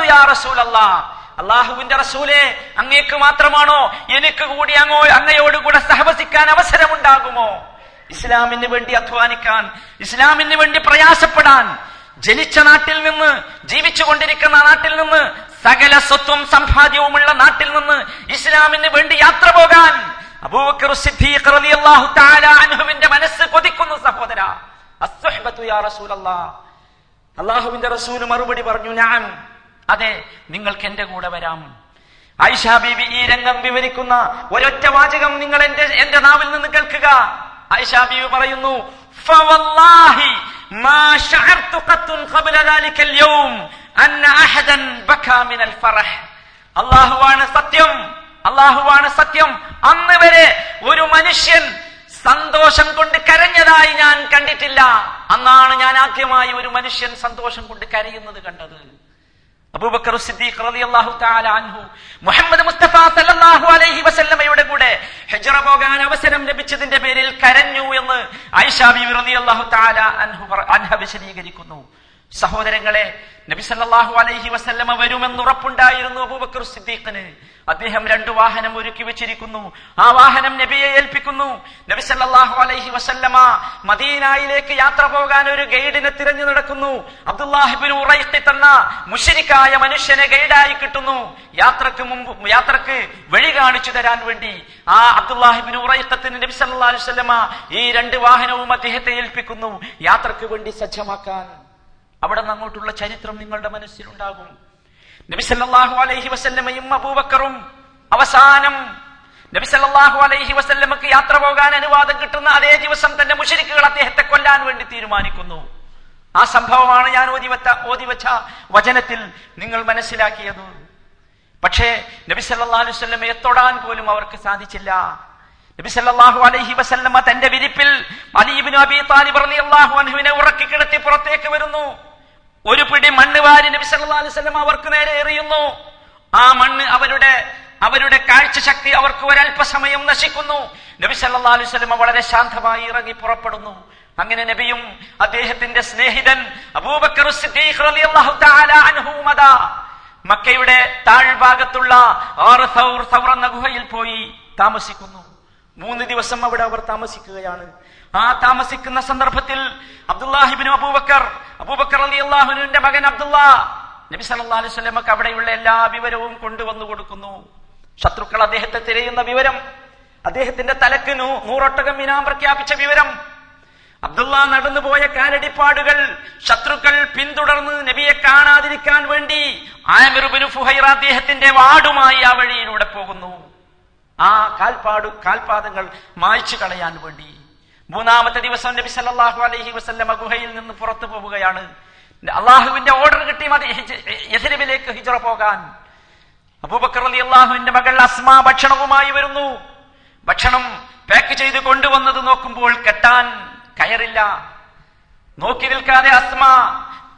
യാ റസൂലല്ലാഹ് അള്ളാഹുവിന്റെ റസൂലെ അങ്ങേക്ക് മാത്രമാണോ എനിക്ക് കൂടി അങ്ങോ അങ്ങയോടുകൂടെ സഹവസിക്കാൻ അവസരമുണ്ടാകുമോ? ഇസ്ലാമിന് വേണ്ടി അധ്വാനിക്കാൻ ഇസ്ലാമിന് വേണ്ടി പ്രയാസപ്പെടാൻ ജനിച്ച നാട്ടിൽ നിന്ന് ജീവിച്ചു കൊണ്ടിരിക്കുന്ന നാട്ടിൽ നിന്ന് സകല സ്വത്വം സമ്പാദ്യവുമുള്ള നാട്ടിൽ നിന്ന് ഇസ്ലാമിന് വേണ്ടി യാത്ര പോകാൻ അബൂബക്കർ മനസ്സ് കൊതിക്കുന്നു സഹോദര. അള്ളാഹുവിന്റെ റസൂൽ മറുപടി പറഞ്ഞു ഞാൻ അതെ നിങ്ങൾക്ക് എന്റെ കൂടെ വരാം. ആയിഷ ബീബി ഈ രംഗം വിവരിക്കുന്ന ഒരൊറ്റ വാചകം നിങ്ങൾ എന്റെ എന്റെ നാവിൽ നിന്ന് കേൾക്കുക. ഐഷാ ബീബി പറയുന്നു "ഫവല്ലാഹി മാ ശഅർതു ഖത്തുൻ ഖബ്ല ذلك اليوم അന്ന അഹദൻ ബകാ മിനൽ ഫറഹ് അല്ലാഹുവാണ് സത്യം അല്ലാഹുവാണ് സത്യം അന്ന് വരെ ഒരു മനുഷ്യൻ സന്തോഷം കൊണ്ട് കരഞ്ഞതായി ഞാൻ കണ്ടിട്ടില്ല അന്നാണ് ഞാൻ ആദ്യമായി ഒരു മനുഷ്യൻ സന്തോഷം കൊണ്ട് കരയുന്നത് കണ്ടത് അബൂബക്കർ സിദ്ദീഖ് റളിയല്ലാഹു തആല അൻഹു മുഹമ്മദ് മുസ്തഫ സല്ലല്ലാഹു അലൈഹി വസല്ലമയുടെ കൂടെ ഹിജ്റ പോകാൻ അവസരം ലഭിച്ചതിന്റെ പേരിൽ കരഞ്ഞു എന്ന് ആയിഷ ബീവി റളിയല്ലാഹു തആല അൻഹു അൻഹ വിശദീകരിക്കുന്നു. സഹോദരങ്ങളെ നബി സല്ലല്ലാഹു അലൈഹി വസല്ലമ വരുമെന്ന് ഉറപ്പുണ്ടായിരുന്നു അബൂബക്കർ സിദ്ദീഖിന്. അദ്ദേഹം രണ്ടു വാഹനം ഒരുക്കി വെച്ചിരിക്കുന്നു. ആ വാഹനം നബിയെ ഏൽപ്പിക്കുന്നു. നബി സല്ലല്ലാഹു അലൈഹി വസല്ലമ മദീനായിലേക്ക് യാത്ര പോകാൻ ഒരു ഗൈഡിനെ തിരഞ്ഞു നടക്കുന്നു. അബ്ദുല്ലാഹിബിൻ ഉറയിത്തി തന്ന മുഷരിക്കായ മനുഷ്യനെ ഗൈഡായി കിട്ടുന്നു. യാത്രയ്ക്ക് മുമ്പ് യാത്രയ്ക്ക് വഴി കാണിച്ചു തരാൻ വേണ്ടി ആ അബ്ദുല്ലാഹിബിൻ ഉറയിത്തത്തിന് നബി സല്ലല്ലാഹു അലൈഹി വസല്ലമ ഈ രണ്ട് വാഹനവും അദ്ദേഹത്തെ ഏൽപ്പിക്കുന്നു. യാത്രയ്ക്ക് വേണ്ടി സജ്ജമാക്കാൻ അവിടെ നിന്ന് അങ്ങോട്ടുള്ള ചരിത്രം നിങ്ങളുടെ മനസ്സിലുണ്ടാകും നബി സല്ലല്ലാഹു അലൈഹി വസല്ലമയും അബൂബക്കറും അവസാനം നബി സല്ലല്ലാഹു അലൈഹി വസല്ലമക്ക് യാത്ര പോകാൻ അനുവാദം കിട്ടുന്ന അതേ ദിവസം തന്നെ മുഷരിക്കുകൾ അദ്ദേഹത്തെ കൊല്ലാൻ വേണ്ടി തീരുമാനിക്കുന്നു. ആ സംഭവമാണ് ഞാൻ ഓതിവച്ച ഓതിവച്ച വചനത്തിൽ നിങ്ങൾ മനസ്സിലാക്കിയത്. പക്ഷേ നബി സല്ലല്ലാഹു അലൈഹി വസല്ലമയെ തൊടാൻ പോലും അവർക്ക് സാധിച്ചില്ല. നബി സല്ലല്ലാഹു അലൈഹി വസല്ലമ തന്റെ വിരിപ്പിൽ അലി അബി അബീ താലിബ് അള്ളാഹു അനുവിനെ ഉറക്കി കിടത്തി പുറത്തേക്ക് വരുന്നു. ഒരു പിടി മണ്ണ് വാരി നബി സല്ലല്ലാഹു അലൈഹി വസല്ലമ അവർക്ക് നേരെ എറിയുന്നു. ആ മണ്ണ് അവരുടെ അവരുടെ കാഴ്ച ശക്തി അവർക്ക് ഒരല്പസമയം നശിക്കുന്നു. നബി സല്ലാ അലൈഹി വസല്ലമ വളരെ ശാന്തമായി ഇറങ്ങി പുറപ്പെടുന്നു. അങ്ങനെ നബിയും അദ്ദേഹത്തിന്റെ സ്നേഹിതൻ അബൂബക്കർ മക്കയുടെ താഴ്ഭാഗത്തുള്ള എന്ന ഗുഹയിൽ പോയി താമസിക്കുന്നു. മൂന്ന് ദിവസം അവിടെ അവർ താമസിക്കുകയാണ്. ആ താമസിക്കുന്ന സന്ദർഭത്തിൽ അബ്ദുല്ലാഹിബിന് അബൂബക്കർ അബൂബക്കർ അലി അള്ളാഹുനുവിന്റെ മകൻ അബ്ദുള്ള നബി സല്ലാ അലൈഹി സ്വലമക്ക് അവിടെയുള്ള എല്ലാ വിവരവും കൊണ്ടുവന്നു കൊടുക്കുന്നു. ശത്രുക്കൾ അദ്ദേഹത്തെ തിരയുന്ന വിവരം അദ്ദേഹത്തിന്റെ തലക്ക് നൂറൊട്ടകം ഇനാം പ്രഖ്യാപിച്ച വിവരം അബ്ദുള്ള നടന്നുപോയ കാലടിപ്പാടുകൾ ശത്രുക്കൾ പിന്തുടർന്ന് നബിയെ കാണാതിരിക്കാൻ വേണ്ടി ആമിറുബിന് ഫുഹൈറ അദ്ദേഹത്തിന്റെ വാടുമായി ആ വഴിയിലൂടെ പോകുന്നു. ആ കാൽപ്പാട് കാൽപാദങ്ങൾ മായ്ച്ചു കളയാൻ വേണ്ടി. മൂന്നാമത്തെ ദിവസം നബി സല്ലാഹു അലഹി വസല്ലമ ഗുഹയിൽ നിന്ന് പുറത്തു പോവുകയാണ്. അള്ളാഹുവിന്റെ ഓർഡർ കിട്ടി മതി യസരിബിലേക്ക് ഹിജറ പോകാൻ. അബൂബക്കർ അലി അള്ളാഹുവിന്റെ മകൾ അസ്മ ഭക്ഷണവുമായി വരുന്നു. ഭക്ഷണം പാക്ക് ചെയ്ത് കൊണ്ടുവന്നത് നോക്കുമ്പോൾ കെട്ടാൻ കയറില്ല. നോക്കി നിൽക്കാതെ അസ്മ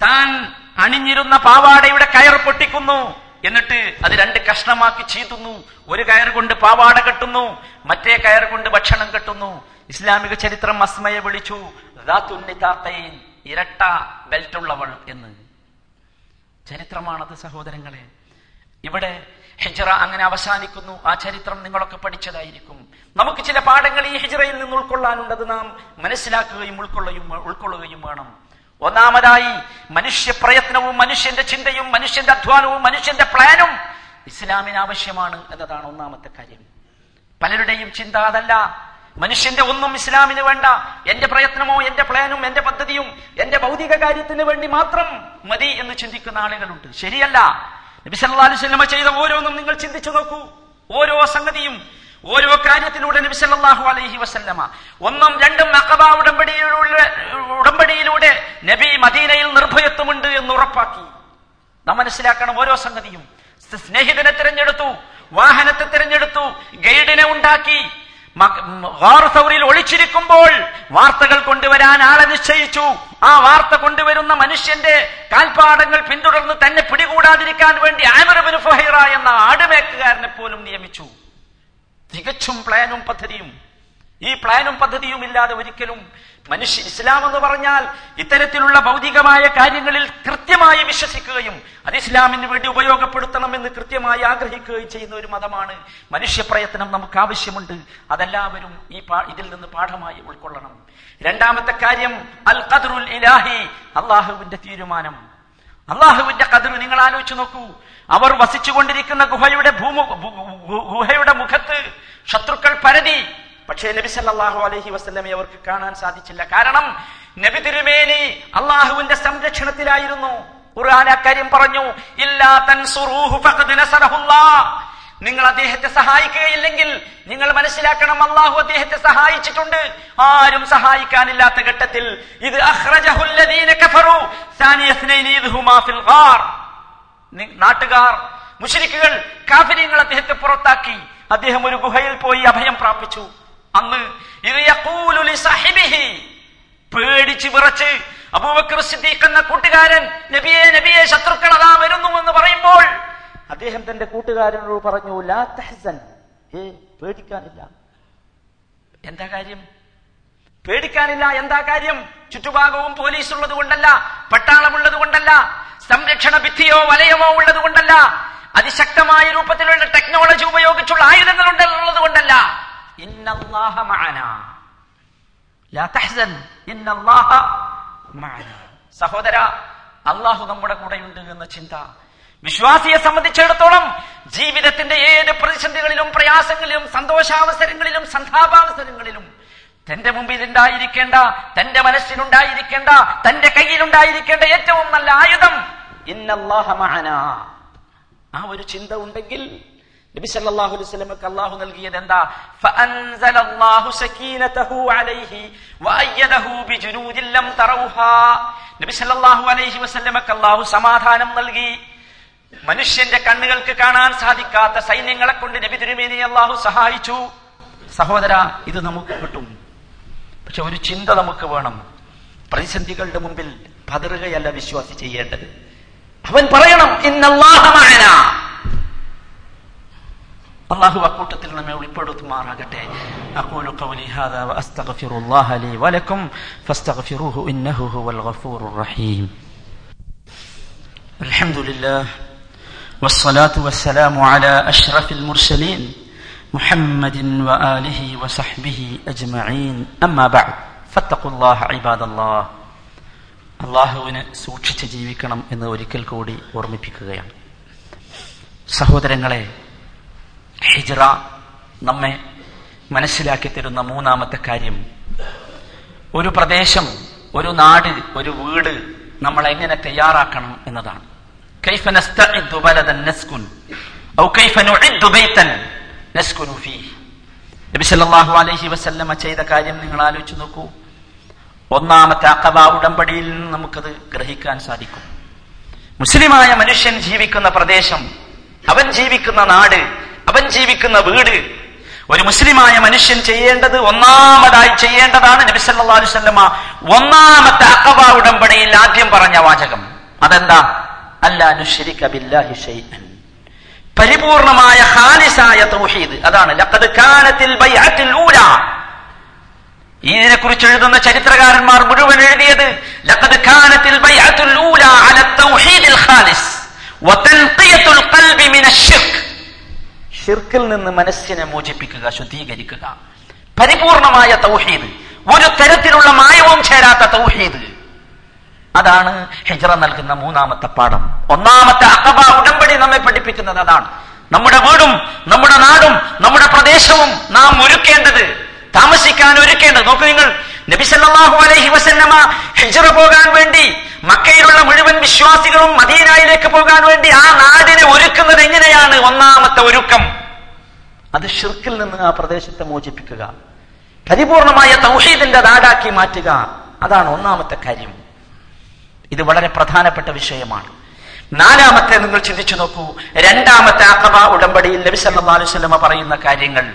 താൻ അണിഞ്ഞിരുന്ന പാവാടയുടെ കയർ പൊട്ടിക്കുന്നു. എന്നിട്ട് അത് രണ്ട് കഷ്ണമാക്കി ചീത്തുന്നു ഒരു കയർ കൊണ്ട് പാവാട കെട്ടുന്നു. മറ്റേ കയർ കൊണ്ട് ഭക്ഷണം കെട്ടുന്നു. ഇസ്ലാമിക ചരിത്രം അസ്മയെ വിളിച്ചു. ഇരട്ട ബെൽറ്റുള്ളവൾ എന്ന്. ചരിത്രമാണത് സഹോദരങ്ങളെ. ഇവിടെ ഹിജറ അങ്ങനെ അവസാനിക്കുന്നു. ആ ചരിത്രം നിങ്ങളൊക്കെ പഠിച്ചതായിരിക്കും. നമുക്ക് ചില പാഠങ്ങൾ ഈ ഹിജറയിൽ നിന്ന് ഉൾക്കൊള്ളാനുള്ളത് നാം മനസ്സിലാക്കുകയും ഉൾക്കൊള്ളുകയും ഉൾക്കൊള്ളുകയും വേണം. ഒന്നാമതായി മനുഷ്യ പ്രയത്നവും മനുഷ്യന്റെ ചിന്തയും മനുഷ്യന്റെ അധ്വാനവും മനുഷ്യന്റെ പ്ലാനും ഇസ്ലാമിന് ആവശ്യമാണ് എന്നതാണ് ഒന്നാമത്തെ കാര്യം. പലരുടെയും ചിന്ത അതല്ല. മനുഷ്യന്റെ ഒന്നും ഇസ്ലാമിന് വേണ്ട. എന്റെ പ്രയത്നമോ എന്റെ പ്ലാനും എന്റെ പദ്ധതിയും എന്റെ ഭൗതിക കാര്യത്തിന് വേണ്ടി മാത്രം മതി എന്ന് ചിന്തിക്കുന്ന ആളുകളുണ്ട്. ശരിയല്ല. നബിസല്ലാസ്ലമ ചെയ്ത ഓരോന്നും നിങ്ങൾ ചിന്തിച്ചു നോക്കൂ. ഓരോ സംഗതിയും ഓരോ കാര്യത്തിലൂടെ നബിസല്ലാഹു അലൈഹി വസല്ലമ. ഒന്നും രണ്ടും അക്കബ ഉടമ്പടിയിലൂടെ ഉടമ്പടിയിലൂടെ നബി മദീനയിൽ നിർഭയത്വമുണ്ട് എന്ന് ഉറപ്പാക്കി. നാം മനസ്സിലാക്കണം ഓരോ സംഗതിയും. സ്നേഹിതനെ തിരഞ്ഞെടുത്തു വാഹനത്തെ തിരഞ്ഞെടുത്തു ഗൈഡിനെ ഉണ്ടാക്കി മക- ഗാർ സൗറിൽ ഒളിച്ചിരിക്കുമ്പോൾ വാർത്തകൾ കൊണ്ടുവരാൻ ആളെ നിശ്ചയിച്ചു. ആ വാർത്ത കൊണ്ടുവരുന്ന മനുഷ്യന്റെ കാൽപ്പാടങ്ങൾ പിന്തുടർന്ന് തന്നെ പിടികൂടാതിരിക്കാൻ വേണ്ടി ആമിറബിന് ഫുഹൈറ എന്ന ആടുമേക്കുകാരനെ പോലും നിയമിച്ചു. തികച്ചും പ്ലാനും പദ്ധതിയും. ഈ പ്ലാനും പദ്ധതിയും ഇല്ലാതെ ഒരിക്കലും മനുഷ്യ ഇസ്ലാം എന്ന് പറഞ്ഞാൽ ഇത്തരത്തിലുള്ള ഭൗതികമായ കാര്യങ്ങളിൽ കൃത്യമായി വിശ്വസിക്കുകയും അത് ഇസ്ലാമിന് വേണ്ടി ഉപയോഗപ്പെടുത്തണമെന്ന് കൃത്യമായി ആഗ്രഹിക്കുകയും ചെയ്യുന്ന ഒരു മതമാണ്. മനുഷ്യ പ്രയത്നം നമുക്ക് ആവശ്യമുണ്ട്. അതെല്ലാവരും ഈ ഇതിൽ നിന്ന് പാഠമായി ഉൾക്കൊള്ളണം. രണ്ടാമത്തെ കാര്യം അൽ ഖദ്റുൽ ഇലാഹി അള്ളാഹുവിന്റെ തീരുമാനം. അള്ളാഹുവിന്റെ കതിർ നിങ്ങൾ ആലോചിച്ചു നോക്കൂ. അവർ വസിച്ചുകൊണ്ടിരിക്കുന്ന ഗുഹയുടെ ഭൂമു ഗുഹയുടെ മുഖത്ത് ശത്രുക്കൾ പരതി. പക്ഷേ നബി സല്ലാഹു അലഹി വസ്ലമെ അവർക്ക് കാണാൻ സാധിച്ചില്ല. കാരണം നബി തിരുമേനി അള്ളാഹുവിന്റെ സംരക്ഷണത്തിലായിരുന്നു. ഖുർആൻ അക്കാര്യം പറഞ്ഞു നിങ്ങൾ അദ്ദേഹത്തെ സഹായിക്കുകയില്ലെങ്കിൽ നിങ്ങൾ മനസ്സിലാക്കണം അള്ളാഹു അദ്ദേഹത്തെ സഹായിച്ചിട്ടുണ്ട്. ആരും സഹായിക്കാനില്ലാത്ത ഘട്ടത്തിൽ ഇത് നാട്ടുകാർ മുശ്രിക്കുകൾ കാഫര്യങ്ങൾ അദ്ദേഹത്തെ പുറത്താക്കി. അദ്ദേഹം ഒരു ഗുഹയിൽ പോയി അഭയം പ്രാപിച്ചു. അന്ന് പേടിച്ച് വിറച്ച് അബൂബക്കർ എന്ന കൂട്ടുകാരൻ നബിയെ നബിയെ ശത്രുക്കൾ അതാ വരുന്നു എന്ന് പറയുമ്പോൾ അദ്ദേഹം തന്റെ കൂട്ടുകാരനോട് പറഞ്ഞു ലാ ഏ പേടിക്കാനില്ല. എന്താ കാര്യം? പേടിക്കാനില്ല എന്താ കാര്യം? ചുറ്റുഭാഗവും പോലീസ് ഉള്ളത് കൊണ്ടല്ല പട്ടാളമുള്ളത് കൊണ്ടല്ല സംരക്ഷണ ഭിത്തിയോ വലയമോ ഉള്ളത് കൊണ്ടല്ല അതിശക്തമായ രൂപത്തിലുള്ള ടെക്നോളജി ഉപയോഗിച്ചുള്ള ആയുധങ്ങൾ ഉള്ളത് കൊണ്ടല്ല. ഇന്നല്ലാഹ മഅനാ. ലാ തഹ്സൻ. ഇന്നല്ലാഹ മഅനാ. സഹോദര അള്ളാഹു നമ്മുടെ കൂടെയുണ്ട് എന്ന ചിന്ത വിശ്വാസിയെ സംബന്ധിച്ചിടത്തോളം ജീവിതത്തിന്റെ ഏത് പ്രതിസന്ധികളിലും പ്രയാസങ്ങളിലും സന്തോഷാവസരങ്ങളിലും സന്താപാവസരങ്ങളിലും തന്റെ മുമ്പിൽ ഉണ്ടായിരിക്കേണ്ട തന്റെ മനസ്സിലുണ്ടായിരിക്കേണ്ട തന്റെ കയ്യിലുണ്ടായിരിക്കേണ്ട ഏറ്റവും നല്ല ആയുധം ഇന്നല്ലാഹ മഅനാ. ആ ഒരു ചിന്ത ഉണ്ടെങ്കിൽ നബി സല്ലല്ലാഹു അലൈഹി വസല്ലമക്ക് അല്ലാഹു നൽകിയത് എന്താ? ഫഅൻസലല്ലാഹു സകീനതഹു അലൈഹി വഅയ്യദഹു ബിജുനൂദിൻ ലം തറൗഹാ. നബി സല്ലല്ലാഹു അലൈഹി വസല്ലമക്ക് അല്ലാഹു സമാധാനം നൽകി. മനുഷ്യന്റെ കണ്ണുകൾക്ക് കാണാൻ സാധിക്കാത്ത സൈന്യങ്ങളെ കൊണ്ട് നബി തിരുമേനി അല്ലാഹു സഹായിച്ചു. സഹോദര ഇത് നമുക്ക് കിട്ടും. പക്ഷെ ഒരു ചിന്ത നമുക്ക് വേണം. പ്രതിസന്ധികളുടെ മുമ്പിൽ പതറുകയല്ല വിശ്വാസി ചെയ്യേണ്ടത്. അവൻ പറയണം ഇന്നല്ലാഹ മഅനാ. അള്ളാഹു അക്കൂട്ടത്തിൽ നമ്മെ ഉൾപ്പെടുത്തുമാറാകട്ടെ أقول قولي هذا وأستغفر الله لي ولكم فاستغفروه إنه هو الغفور الرحيم الحمد لله والصلاة والسلام على أشرف المرسلين محمد وآله وصحبه أجمعين أما بعد فاتقوا الله عباد الله അള്ളാഹുവിന് സൂക്ഷിച്ച് ജീവിക്കണം എന്ന് ഒരിക്കൽ കൂടി ഓർമ്മിപ്പിക്കുകയാണ് സഹോദരങ്ങളെ ഹിജ്റ നമ്മെ മനസ്സിലാക്കി തരുന്ന മൂന്നാമത്തെ കാര്യം. ഒരു പ്രദേശം ഒരു നാട് ഒരു വീട് നമ്മൾ എങ്ങനെ തയ്യാറാക്കണം എന്നതാണ്. ചെയ്ത കാര്യം നിങ്ങൾ ആലോചിച്ച് നോക്കൂ. ഒന്നാമത്തെ അക്കബ ഉടമ്പടിയിൽ നിന്ന് നമുക്കത് ഗ്രഹിക്കാൻ സാധിക്കും. മുസ്ലിമായ മനുഷ്യൻ ജീവിക്കുന്ന പ്രദേശം അവൻ ജീവിക്കുന്ന നാട് അവൻ ജീവിക്കുന്ന വീട് ഒരു മുസ്ലിമായ മനുഷ്യൻ ചെയ്യേണ്ടത് ഒന്നാമതായി ചെയ്യേണ്ടതാണ് നബി സല്ലല്ലാഹു അലൈഹി വസല്ലമ. ഒന്നാമത്തെ അക്കബ ഉടമ്പടിയിൽ ആദ്യം പറഞ്ഞ വാചകം. അതെന്താ? അല്ലാഹി പരിപൂർണമായ ഖാലിസായ തൗഹീദ്. അതാണ്. ഇതിനെ കുറിച്ച് എഴുതുന്ന ചരിത്രകാരന്മാർ മുഴുവൻ എഴുതിയത് ഖാലിസ്. ഷിർക്കിൽ നിന്ന് മനസ്സിനെ മോചിപ്പിക്കുക ശുദ്ധീകരിക്കുക. പരിപൂർണമായ തൗഹീദ്. ഒരു തരത്തിലുള്ള മായവും ചേരാത്ത തൗഹീദ്. അതാണ് ഹിജ്റ നൽകുന്ന മൂന്നാമത്തെ പാഠം. ഒന്നാമത്തെ അക്കബ ഉടമ്പടി നമ്മെ പഠിപ്പിക്കുന്നത് അതാണ്. നമ്മുടെ വീടും നമ്മുടെ നാടും നമ്മുടെ പ്രദേശവും നാം ഒരുക്കേണ്ടത് താമസിക്കാൻ ഒരുക്കേണ്ടത്. നോക്കൂ നിങ്ങൾ നബിസല്ലാഹു അലൈഹി വസല്ലമ ഹിജ്റ പോകാൻ വേണ്ടി മക്കയിലുള്ള മുഴുവൻ വിശ്വാസികളും മദീനായിലേക്ക് പോകാൻ വേണ്ടി ആ നാടിനെ ഒരുക്കുന്നത് എങ്ങനെയാണ്? ഒന്നാമത്തെ ഒരുക്കം. അത് ഷിർക്കിൽ നിന്ന് ആ പ്രദേശത്തെ മോചിപ്പിക്കുക. പരിപൂർണമായ തൗഹീദിന്റെ നാടാക്കി മാറ്റുക. അതാണ് ഒന്നാമത്തെ കാര്യം. ഇത് വളരെ പ്രധാനപ്പെട്ട വിഷയമാണ്. നാലാമത്തെ നിങ്ങൾ ചിന്തിച്ചു നോക്കൂ. രണ്ടാമത്തെ അഖബ ഉടമ്പടിയിൽ നബി സല്ലല്ലാഹു അലൈഹി വസല്ലമ പറയുന്ന കാര്യങ്ങൾ.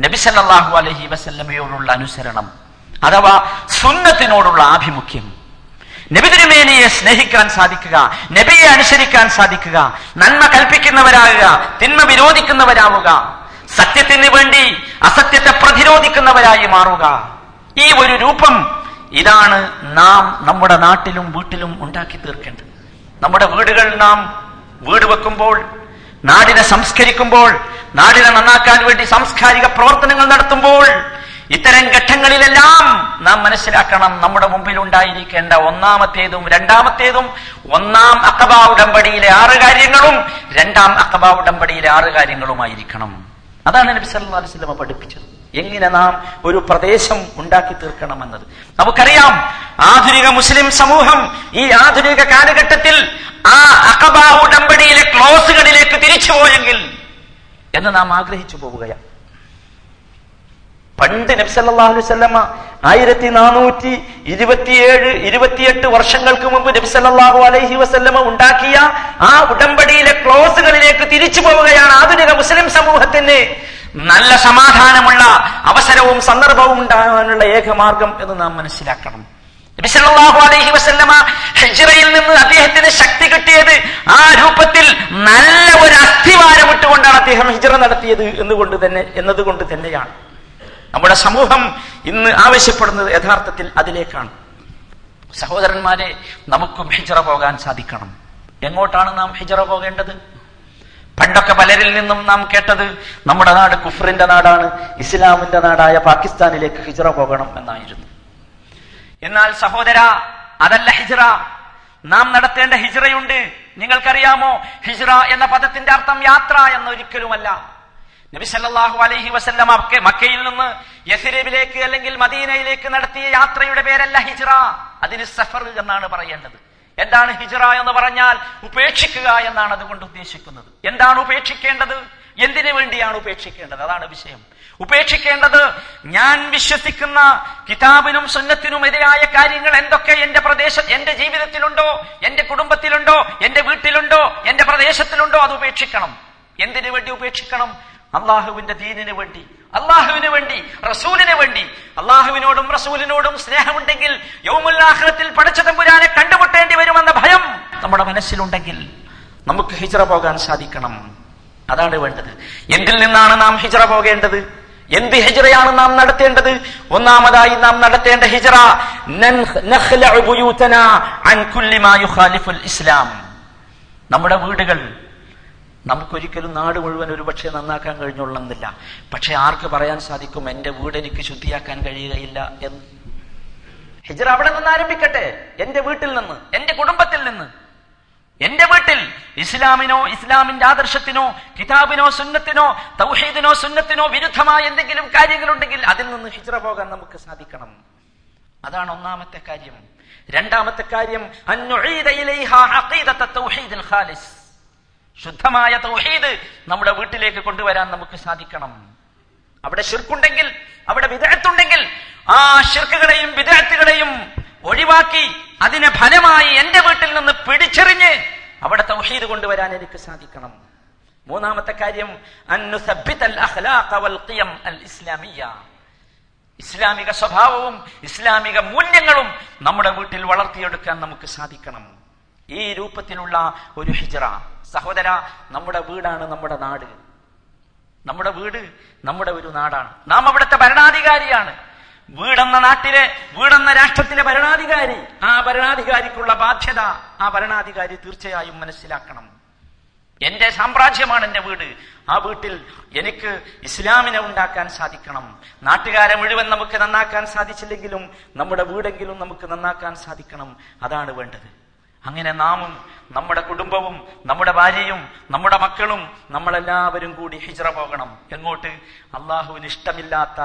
നബി സല്ലല്ലാഹു അലൈഹി വസല്ലമയോടുള്ള അനുസരണം. അഥവാ സുന്നത്തിനോടുള്ള ആഭിമുഖ്യം. നബി തിരുമേനിയെ സ്നേഹിക്കാൻ സാധിക്കുക നബിയെ അനുസരിക്കാൻ സാധിക്കുക നന്മ കൽപ്പിക്കുന്നവരാകുക തിന്മ വിരോധിക്കുന്നവരാവുക സത്യത്തിന് വേണ്ടി അസത്യത്തെ പ്രതിരോധിക്കുന്നവരായി മാറുക. ഈ ഒരു രൂപം ഇതാണ് നാം നമ്മുടെ നാട്ടിലും വീട്ടിലും ഉണ്ടാക്കി തീർക്കേണ്ടത്. നമ്മുടെ വീടുകൾ നാം വീട് വെക്കുമ്പോൾ നാടിനെ സംസ്കരിക്കുമ്പോൾ നാടിനെ നന്നാക്കാൻ വേണ്ടി സാംസ്കാരിക പ്രവർത്തനങ്ങൾ നടത്തുമ്പോൾ ഇത്തരം ഘട്ടങ്ങളിലെല്ലാം നാം മനസ്സിലാക്കണം നമ്മുടെ മുമ്പിൽ ഉണ്ടായിരിക്കേണ്ട ഒന്നാമത്തേതും രണ്ടാമത്തേതും ഒന്നാം അക്കബ ഉടമ്പടിയിലെ ആറ് കാര്യങ്ങളും രണ്ടാം അക്കബ ഉടമ്പടിയിലെ ആറ് കാര്യങ്ങളുമായിരിക്കണം. അതാണ് നബി സല്ലല്ലാഹു അലൈഹി വസല്ലമ പഠിപ്പിച്ചത്. എങ്ങനെ നാം ഒരു പ്രദേശം ഉണ്ടാക്കി തീർക്കണമെന്നത് നമുക്കറിയാം ആധുനിക മുസ്ലിം സമൂഹം ഈ ആധുനിക കാലഘട്ടത്തിൽ ആ അഖബ ഉടമ്പടിയിലെ ക്ലോസുകളിലേക്ക് തിരിച്ചുപോയെങ്കിൽ എന്ന് നാം ആഗ്രഹിച്ചു പോവുകയാണ്. പണ്ട് നബ്സല്ലാഹു അലൈഹി വസല്ലമ ആയിരത്തി നാനൂറ്റി ഇരുപത്തിയേഴ് ഇരുപത്തിയെട്ട് വർഷങ്ങൾക്ക് മുമ്പ് നബ്സല്ലാഹു അലൈഹി വസല്ലമ ഉണ്ടാക്കിയ ആ ഉടമ്പടിയിലെ ക്ലോസുകളിലേക്ക് തിരിച്ചു പോവുകയാണ് ആധുനിക മുസ്ലിം സമൂഹത്തിന്. നല്ല സമാധാനമുള്ള അവസരവും സന്ദർഭവും ഉണ്ടാകാനുള്ള ഏക മാർഗം എന്ന് നാം മനസ്സിലാക്കണം. അലൈഹി വസല്ലമ ഹിജ്റയിൽ നിന്ന് അദ്ദേഹത്തിന് ശക്തി കിട്ടിയത് ആ രൂപത്തിൽ നല്ല ഒരു അസ്ഥിവാരം ഇട്ടുകൊണ്ടാണ് അദ്ദേഹം ഹിജ്റ നടത്തിയത് എന്നുകൊണ്ട് തന്നെ എന്നതുകൊണ്ട് തന്നെയാണ്. നമ്മുടെ സമൂഹം ഇന്ന് ആവശ്യപ്പെടുന്നത് യഥാർത്ഥത്തിൽ അതിലേക്കാണ്. സഹോദരന്മാരെ നമുക്കും ഹിജറ പോകാൻ സാധിക്കണം. എങ്ങോട്ടാണ് നാം ഹിജറ പോകേണ്ടത്? പണ്ടൊക്കെ പലരിൽ നിന്നും നാം കേട്ടത് നമ്മുടെ നാട് കുഫറിന്റെ നാടാണ് ഇസ്ലാമിന്റെ നാടായ പാകിസ്ഥാനിലേക്ക് ഹിജറ പോകണം എന്നായിരുന്നു. എന്നാൽ സഹോദര അതല്ല ഹിജറ. നാം നടത്തേണ്ട ഹിജറയുണ്ട്. നിങ്ങൾക്കറിയാമോ? ഹിജ്റ എന്ന പദത്തിന്റെ അർത്ഥം യാത്ര എന്നൊരിക്കലുമല്ല. നബി സല്ലല്ലാഹു അലൈഹി വസല്ലം മക്ക- മക്കയിൽ നിന്ന് യസിരബിലേക്ക് അല്ലെങ്കിൽ മദീനയിലേക്ക് നടത്തിയ യാത്രയുടെ പേരല്ല ഹിജ്റ. അതിന് സഫർ എന്നാണ് പറയേണ്ടത്. എന്താണ് ഹിജ്റ എന്ന് പറഞ്ഞാൽ ഉപേക്ഷിക്കുക എന്നാണ് അതുകൊണ്ട് ഉദ്ദേശിക്കുന്നത്. എന്താണ് ഉപേക്ഷിക്കേണ്ടത്? എന്തിനു വേണ്ടിയാണ് ഉപേക്ഷിക്കേണ്ടത്? അതാണ് വിഷയം. ഉപേക്ഷിക്കേണ്ടത് ഞാൻ വിശ്വസിക്കുന്ന കിതാബിനും സുന്നത്തിനും എതിരായ കാര്യങ്ങൾ എന്തൊക്കെ എന്റെ പ്രദേശം എന്റെ ജീവിതത്തിലുണ്ടോ? എന്റെ കുടുംബത്തിലുണ്ടോ? എന്റെ വീട്ടിലുണ്ടോ? എന്റെ പ്രദേശത്തിലുണ്ടോ? അത് ഉപേക്ഷിക്കണം. എന്തിനു വേണ്ടി ഉപേക്ഷിക്കണം? അള്ളാഹുവിന്റെ ദീനിന് വേണ്ടി അള്ളാഹുവിന് വേണ്ടി റസൂലിന് വേണ്ടി അള്ളാഹുവിനോടും റസൂലിനോടും സ്നേഹമുണ്ടെങ്കിൽ യൗമുല്ലാഹ്റത്തിൽ പഠിച്ച തമ്പുരാനെ കണ്ടുമുട്ടേണ്ടി വരുമെന്ന ഭയം നമ്മുടെ മനസ്സിലുണ്ടെങ്കിൽ നമുക്ക് ഹിജറ പോകാൻ സാധിക്കണം. അതാണ് വേണ്ടത്. എന്തിൽ നിന്നാണ് നാം ഹിജറ പോകേണ്ടത്? എന്ത് ഹിജറയാണ് നാം നടത്തേണ്ടത്? ഒന്നാമതായി നാം നടത്തേണ്ട ഹിജ്റ ഇസ്ലാം. നമ്മുടെ വീടുകൾ നമുക്കൊരിക്കലും നാട് മുഴുവൻ ഒരുപക്ഷെ നന്നാക്കാൻ കഴിഞ്ഞൊള്ളുന്നില്ല. പക്ഷെ ആർക്ക് പറയാൻ സാധിക്കും എന്റെ വീട് എനിക്ക് ശുദ്ധിയാക്കാൻ കഴിയുകയില്ല എന്ന്? ഹിജറ അവിടെ നിന്ന് ആരംഭിക്കട്ടെ. എന്റെ വീട്ടിൽ നിന്ന് എന്റെ കുടുംബത്തിൽ നിന്ന്. എന്റെ വീട്ടിൽ ഇസ്ലാമിനോ ഇസ്ലാമിന്റെ ആദർശത്തിനോ കിതാബിനോ സുന്നത്തിനോ തൗഹീദിനോ സുന്നത്തിനോ വിരുദ്ധമായ എന്തെങ്കിലും കാര്യങ്ങളുണ്ടെങ്കിൽ അതിൽ നിന്ന് ഹിജ്റ പോകാൻ നമുക്ക് സാധിക്കണം. അതാണ് ഒന്നാമത്തെ കാര്യം. രണ്ടാമത്തെ കാര്യം ശുദ്ധമായ തൗഹീദ് നമ്മുടെ വീട്ടിലേക്ക് കൊണ്ടുവരാൻ നമുക്ക് സാധിക്കണം. അവിടെ ഷിർക്കുണ്ടെങ്കിൽ അവിടെ വിദഗ്ധത്തുണ്ടെങ്കിൽ ആ ശിർക്കുകളെയും വിദഗ്ധകളെയും ഒഴിവാക്കി അതിനെ ഫലമായി എന്റെ വീട്ടിൽ നിന്ന് പിടിച്ചെറിഞ്ഞ് അവിടെ തൗഹീദ് കൊണ്ടുവരാൻ എനിക്ക് സാധിക്കണം. മൂന്നാമത്തെ കാര്യം ഇസ്ലാമിക സ്വഭാവവും ഇസ്ലാമിക മൂല്യങ്ങളും നമ്മുടെ വീട്ടിൽ വളർത്തിയെടുക്കാൻ നമുക്ക് സാധിക്കണം. ഈ രൂപത്തിലുള്ള ഒരു ഹിജറ. സഹോദര നമ്മുടെ വീടാണ് നമ്മുടെ നാട്. നമ്മുടെ വീട് നമ്മുടെ ഒരു നാടാണ്. നാം അവിടുത്തെ ഭരണാധികാരിയാണ്. വീടെന്ന നാട്ടിലെ വീടെന്ന രാഷ്ട്രത്തിലെ ഭരണാധികാരി. ആ ഭരണാധികാരിക്കുള്ള ബാധ്യത ആ ഭരണാധികാരി തീർച്ചയായും മനസ്സിലാക്കണം. എന്റെ സാമ്രാജ്യമാണ് എന്റെ വീട്. ആ വീട്ടിൽ എനിക്ക് ഇസ്ലാമിനെ ഉണ്ടാക്കാൻ സാധിക്കണം. നാട്ടുകാരെ മുഴുവൻ നമുക്ക് നന്നാക്കാൻ സാധിച്ചില്ലെങ്കിലും നമ്മുടെ വീടെങ്കിലും നമുക്ക് നന്നാക്കാൻ സാധിക്കണം. അതാണ് വേണ്ടത്. അങ്ങനെ നാമും നമ്മുടെ കുടുംബവും നമ്മുടെ ഭാര്യയും നമ്മുടെ മക്കളും നമ്മളെല്ലാവരും കൂടി ഹിജറ പോകണം. എങ്ങോട്ട്? അള്ളാഹുവിന് ഇഷ്ടമില്ലാത്ത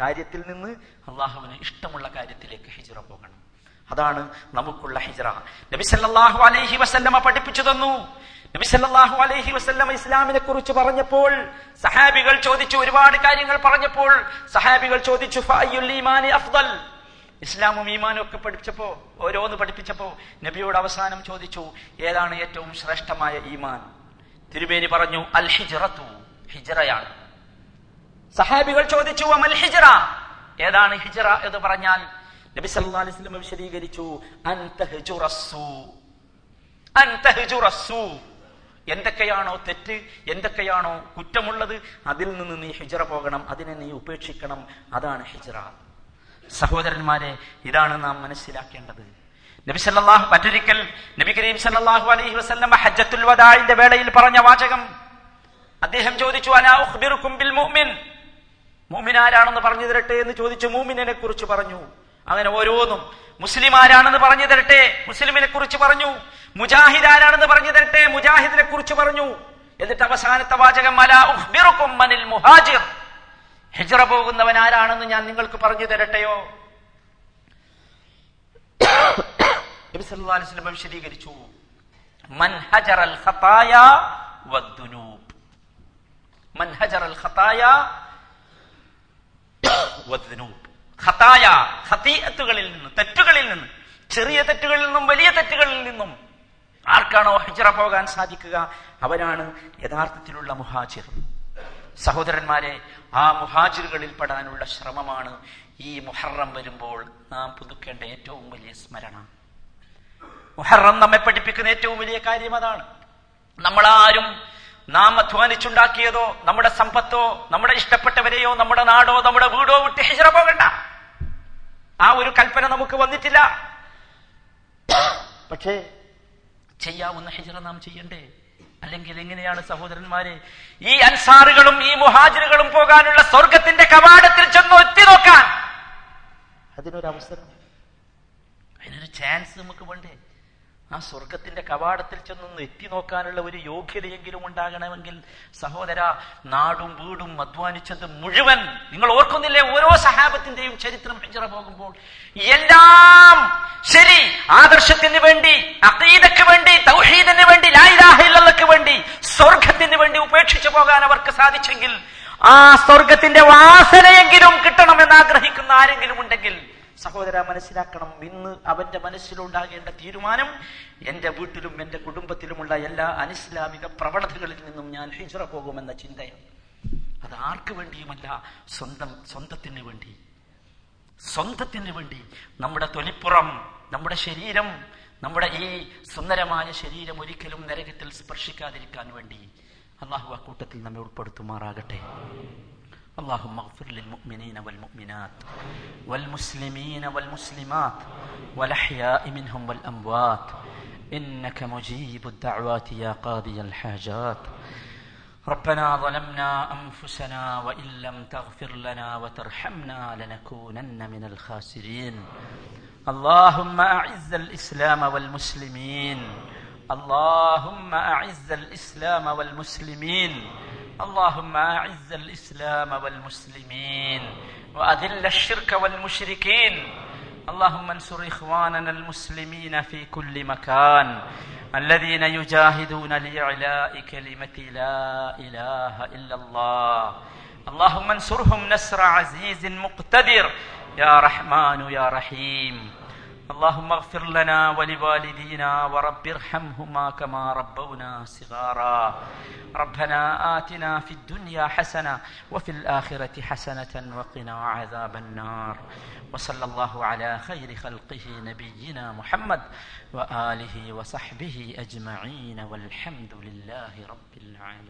കാര്യത്തിൽ നിന്ന് അള്ളാഹുവിന് ഇഷ്ടമുള്ള കാര്യത്തിലേക്ക് ഹിജറ പോകണം. അതാണ് നമുക്കുള്ള ഹിജറ. നബി സല്ലല്ലാഹു അലൈഹി വസല്ലമ പഠിപ്പിച്ചു തന്നു. നബി സല്ലല്ലാഹു അലൈഹി വസല്ലമ ഇസ്ലാമിനെ കുറിച്ച് പറഞ്ഞപ്പോൾ സഹാബികൾ ചോദിച്ചു ഒരുപാട് കാര്യങ്ങൾ പറഞ്ഞപ്പോൾ സഹാബികൾ ചോദിച്ചു അഫ്ദൽ. ഇസ്ലാമും ഈമാനും ഒക്കെ പഠിച്ചപ്പോ ഓരോന്ന് പഠിപ്പിച്ചപ്പോ നബിയോട് അവസാനം ചോദിച്ചു ഏതാണ് ഏറ്റവും ശ്രേഷ്ഠമായ ഈമാൻ? തിരുമേനി പറഞ്ഞു അൽ ഹിജറത്തു ഹിജറയാണ്. സഹാബികൾ ചോദിച്ചു അമൽ ഹിജറ? ഏതാണ് ഹിജറ എന്ന് പറഞ്ഞാൽ നബി സല്ലല്ലാഹി അലൈഹി വസല്ലം വിശദീകരിച്ചു എന്തൊക്കെയാണോ തെറ്റ് എന്തൊക്കെയാണോ കുറ്റമുള്ളത് അതിൽ നിന്ന് നീ ഹിജറ പോകണം അതിനെ നീ ഉപേക്ഷിക്കണം അതാണ് ഹിജ്റ. സഹോദരന്മാരെ ഇതാണ് നാം മനസ്സിലാക്കേണ്ടത്. നബി സല്ലല്ലാഹു മറ്റൊരിക്കൽ നബി കരീം സല്ലാഹു അലൈഹി വസ്ലം ഹജ്ജത്തുൽ വദാഇന്റെ വേളയിൽ പറഞ്ഞ വാചകം. അദ്ദേഹം ചോദിച്ചു ബിൽ മുഅ്മിൻ? ആരാണെന്ന് പറഞ്ഞു തരട്ടെ? എന്ന് ചോദിച്ചു മൂമിനെ കുറിച്ച് പറഞ്ഞു. അങ്ങനെ ഓരോന്നും മുസ്ലിം ആരാണെന്ന് പറഞ്ഞു തരട്ടെ? മുസ്ലിമിനെ കുറിച്ച് പറഞ്ഞു. മുജാഹിദ് ആരാണെന്ന് പറഞ്ഞു തരട്ടെ? മുജാഹിദിനെ കുറിച്ച് പറഞ്ഞു. എന്നിട്ട് അവസാനത്തെ വാചകം അലാ ഉഹ്ബിറുക്കും മുഹാജിർ. ഹിജ്റ പോകുന്നവൻ ആരാണെന്ന് ഞാൻ നിങ്ങൾക്ക് പറഞ്ഞു തരട്ടെയോ? അലൈഹി വസല്ലം വിശദീകരിച്ചു. മൻ ഹജറൽ ഖതായ വദ്ദുനൂബ്. മൻ ഹജറൽ ഖതായ വദ്ദുനൂബ്. ഖതായ ഖതീഅത്തുകളിൽ നിന്ന് തെറ്റുകളിൽ നിന്ന് ചെറിയ തെറ്റുകളിൽ നിന്നും വലിയ തെറ്റുകളിൽ നിന്നും ആർക്കാണോ ഹിജറ പോകാൻ സാധിക്കുക? അവരാണ് യഥാർത്ഥത്തിലുള്ള മുഹാജിർ. സഹോദരന്മാരെ ആ മുഹാജിറുകളിൽ പെടാനുള്ള ശ്രമമാണ് ഈ മുഹറം വരുമ്പോൾ നാം പുതുക്കേണ്ട ഏറ്റവും വലിയ സ്മരണ. മുഹറം നമ്മെ പഠിപ്പിക്കുന്ന ഏറ്റവും വലിയ കാര്യം അതാണ്. നമ്മളാരും നാം അധ്വാനിച്ചുണ്ടാക്കിയതോ നമ്മുടെ സമ്പത്തോ നമ്മുടെ ഇഷ്ടപ്പെട്ടവരെയോ നമ്മുടെ നാടോ നമ്മുടെ വീടോ വിട്ട് ഹിജറ പോകണ്ട. ആ ഒരു കൽപ്പന നമുക്ക് വന്നിട്ടില്ല. പക്ഷേ ചെയ്യാവുന്ന ഹിജറ നാം ചെയ്യണ്ടേ? അല്ലെങ്കിൽ എങ്ങനെയാണ് സഹോദരന്മാരെ ഈ അൻസാറുകളും ഈ മുഹാജിറുകളും പോകാനുള്ള സ്വർഗത്തിന്റെ കവാടത്തിൽ ചെന്ന് എത്തി നോക്കാൻ? അതിനൊരു അവസരം അതിനൊരു ചാൻസ് നമുക്ക് വേണ്ടേ? ആ സ്വർഗത്തിന്റെ കവാടത്തിൽ ചെന്നൊന്ന് എത്തി നോക്കാനുള്ള ഒരു യോഗ്യതയെങ്കിലും ഉണ്ടാകണമെങ്കിൽ സഹോദര നാടും വീടും അധ്വാനിച്ചത് മുഴുവൻ നിങ്ങൾ ഓർക്കുന്നില്ലേ? ഓരോ സഹാബത്തിന്റെയും ചരിത്രം ഹിജറ പോകുമ്പോൾ എല്ലാം ശരി ആദർശത്തിന് വേണ്ടി അഖീദക്ക് വേണ്ടി തൗഹീദിന് വേണ്ടി ലായിലാഹില്ലക്ക് വേണ്ടി സ്വർഗത്തിന് വേണ്ടി ഉപേക്ഷിച്ചു പോകാൻ അവർക്ക് സാധിച്ചെങ്കിൽ ആ സ്വർഗത്തിന്റെ വാസനയെങ്കിലും കിട്ടണമെന്ന് ആഗ്രഹിക്കുന്ന ആരെങ്കിലും ഉണ്ടെങ്കിൽ സഹോദര മനസ്സിലാക്കണം. ഇന്ന് അവന്റെ മനസ്സിലുണ്ടാകേണ്ട തീരുമാനം എന്റെ വീട്ടിലും എന്റെ കുടുംബത്തിലുമുള്ള എല്ലാ അനിസ്ലാമിക പ്രവണതകളിൽ നിന്നും ഞാൻ ഹിജറ പോകുമെന്ന ചിന്തയാണ്. അത് ആർക്ക് വേണ്ടിയുമല്ല? സ്വന്തം സ്വന്തത്തിന് വേണ്ടി. സ്വന്തത്തിന് വേണ്ടി. നമ്മുടെ തൊലിപ്പുറം നമ്മുടെ ശരീരം നമ്മുടെ ഈ സുന്ദരമായ ശരീരം ഒരിക്കലും നരകത്തിൽ സ്പർശിക്കാതിരിക്കാൻ വേണ്ടി. അള്ളാഹു ആ കൂട്ടത്തിൽ നമ്മെ ഉൾപ്പെടുത്തുമാറാകട്ടെ. اللهم اغفر للمؤمنين والمؤمنات والمسلمين والمسلمات والأحياء منهم والأموات إنك مجيب الدعوات يا قاضي الحاجات ربنا ظلمنا أنفسنا وإن لم تغفر لنا وترحمنا لنكونن من الخاسرين اللهم أعز الإسلام والمسلمين اللهم أعز الإسلام والمسلمين اللهم أعز الإسلام والمسلمين وأذل الشرك والمشركين. اللهم انصر إخواننا المسلمين في كل مكان. الذين يجاهدون لإعلاء كلمة لا إله إلا الله. اللهم انصرهم نصر عزيز مقتدر. يا رحمن يا رحيم. اللهم اغفر لنا ولوالدينا ورب ارحمهما كما ربونا صغارا. ربنا آتنا في الدنيا حسنة وفي الآخرة حسنة وقنا عذاب النار. وصلى الله على خير خلقه نبينا محمد وآله وصحبه أجمعين. والحمد لله رب العالمين.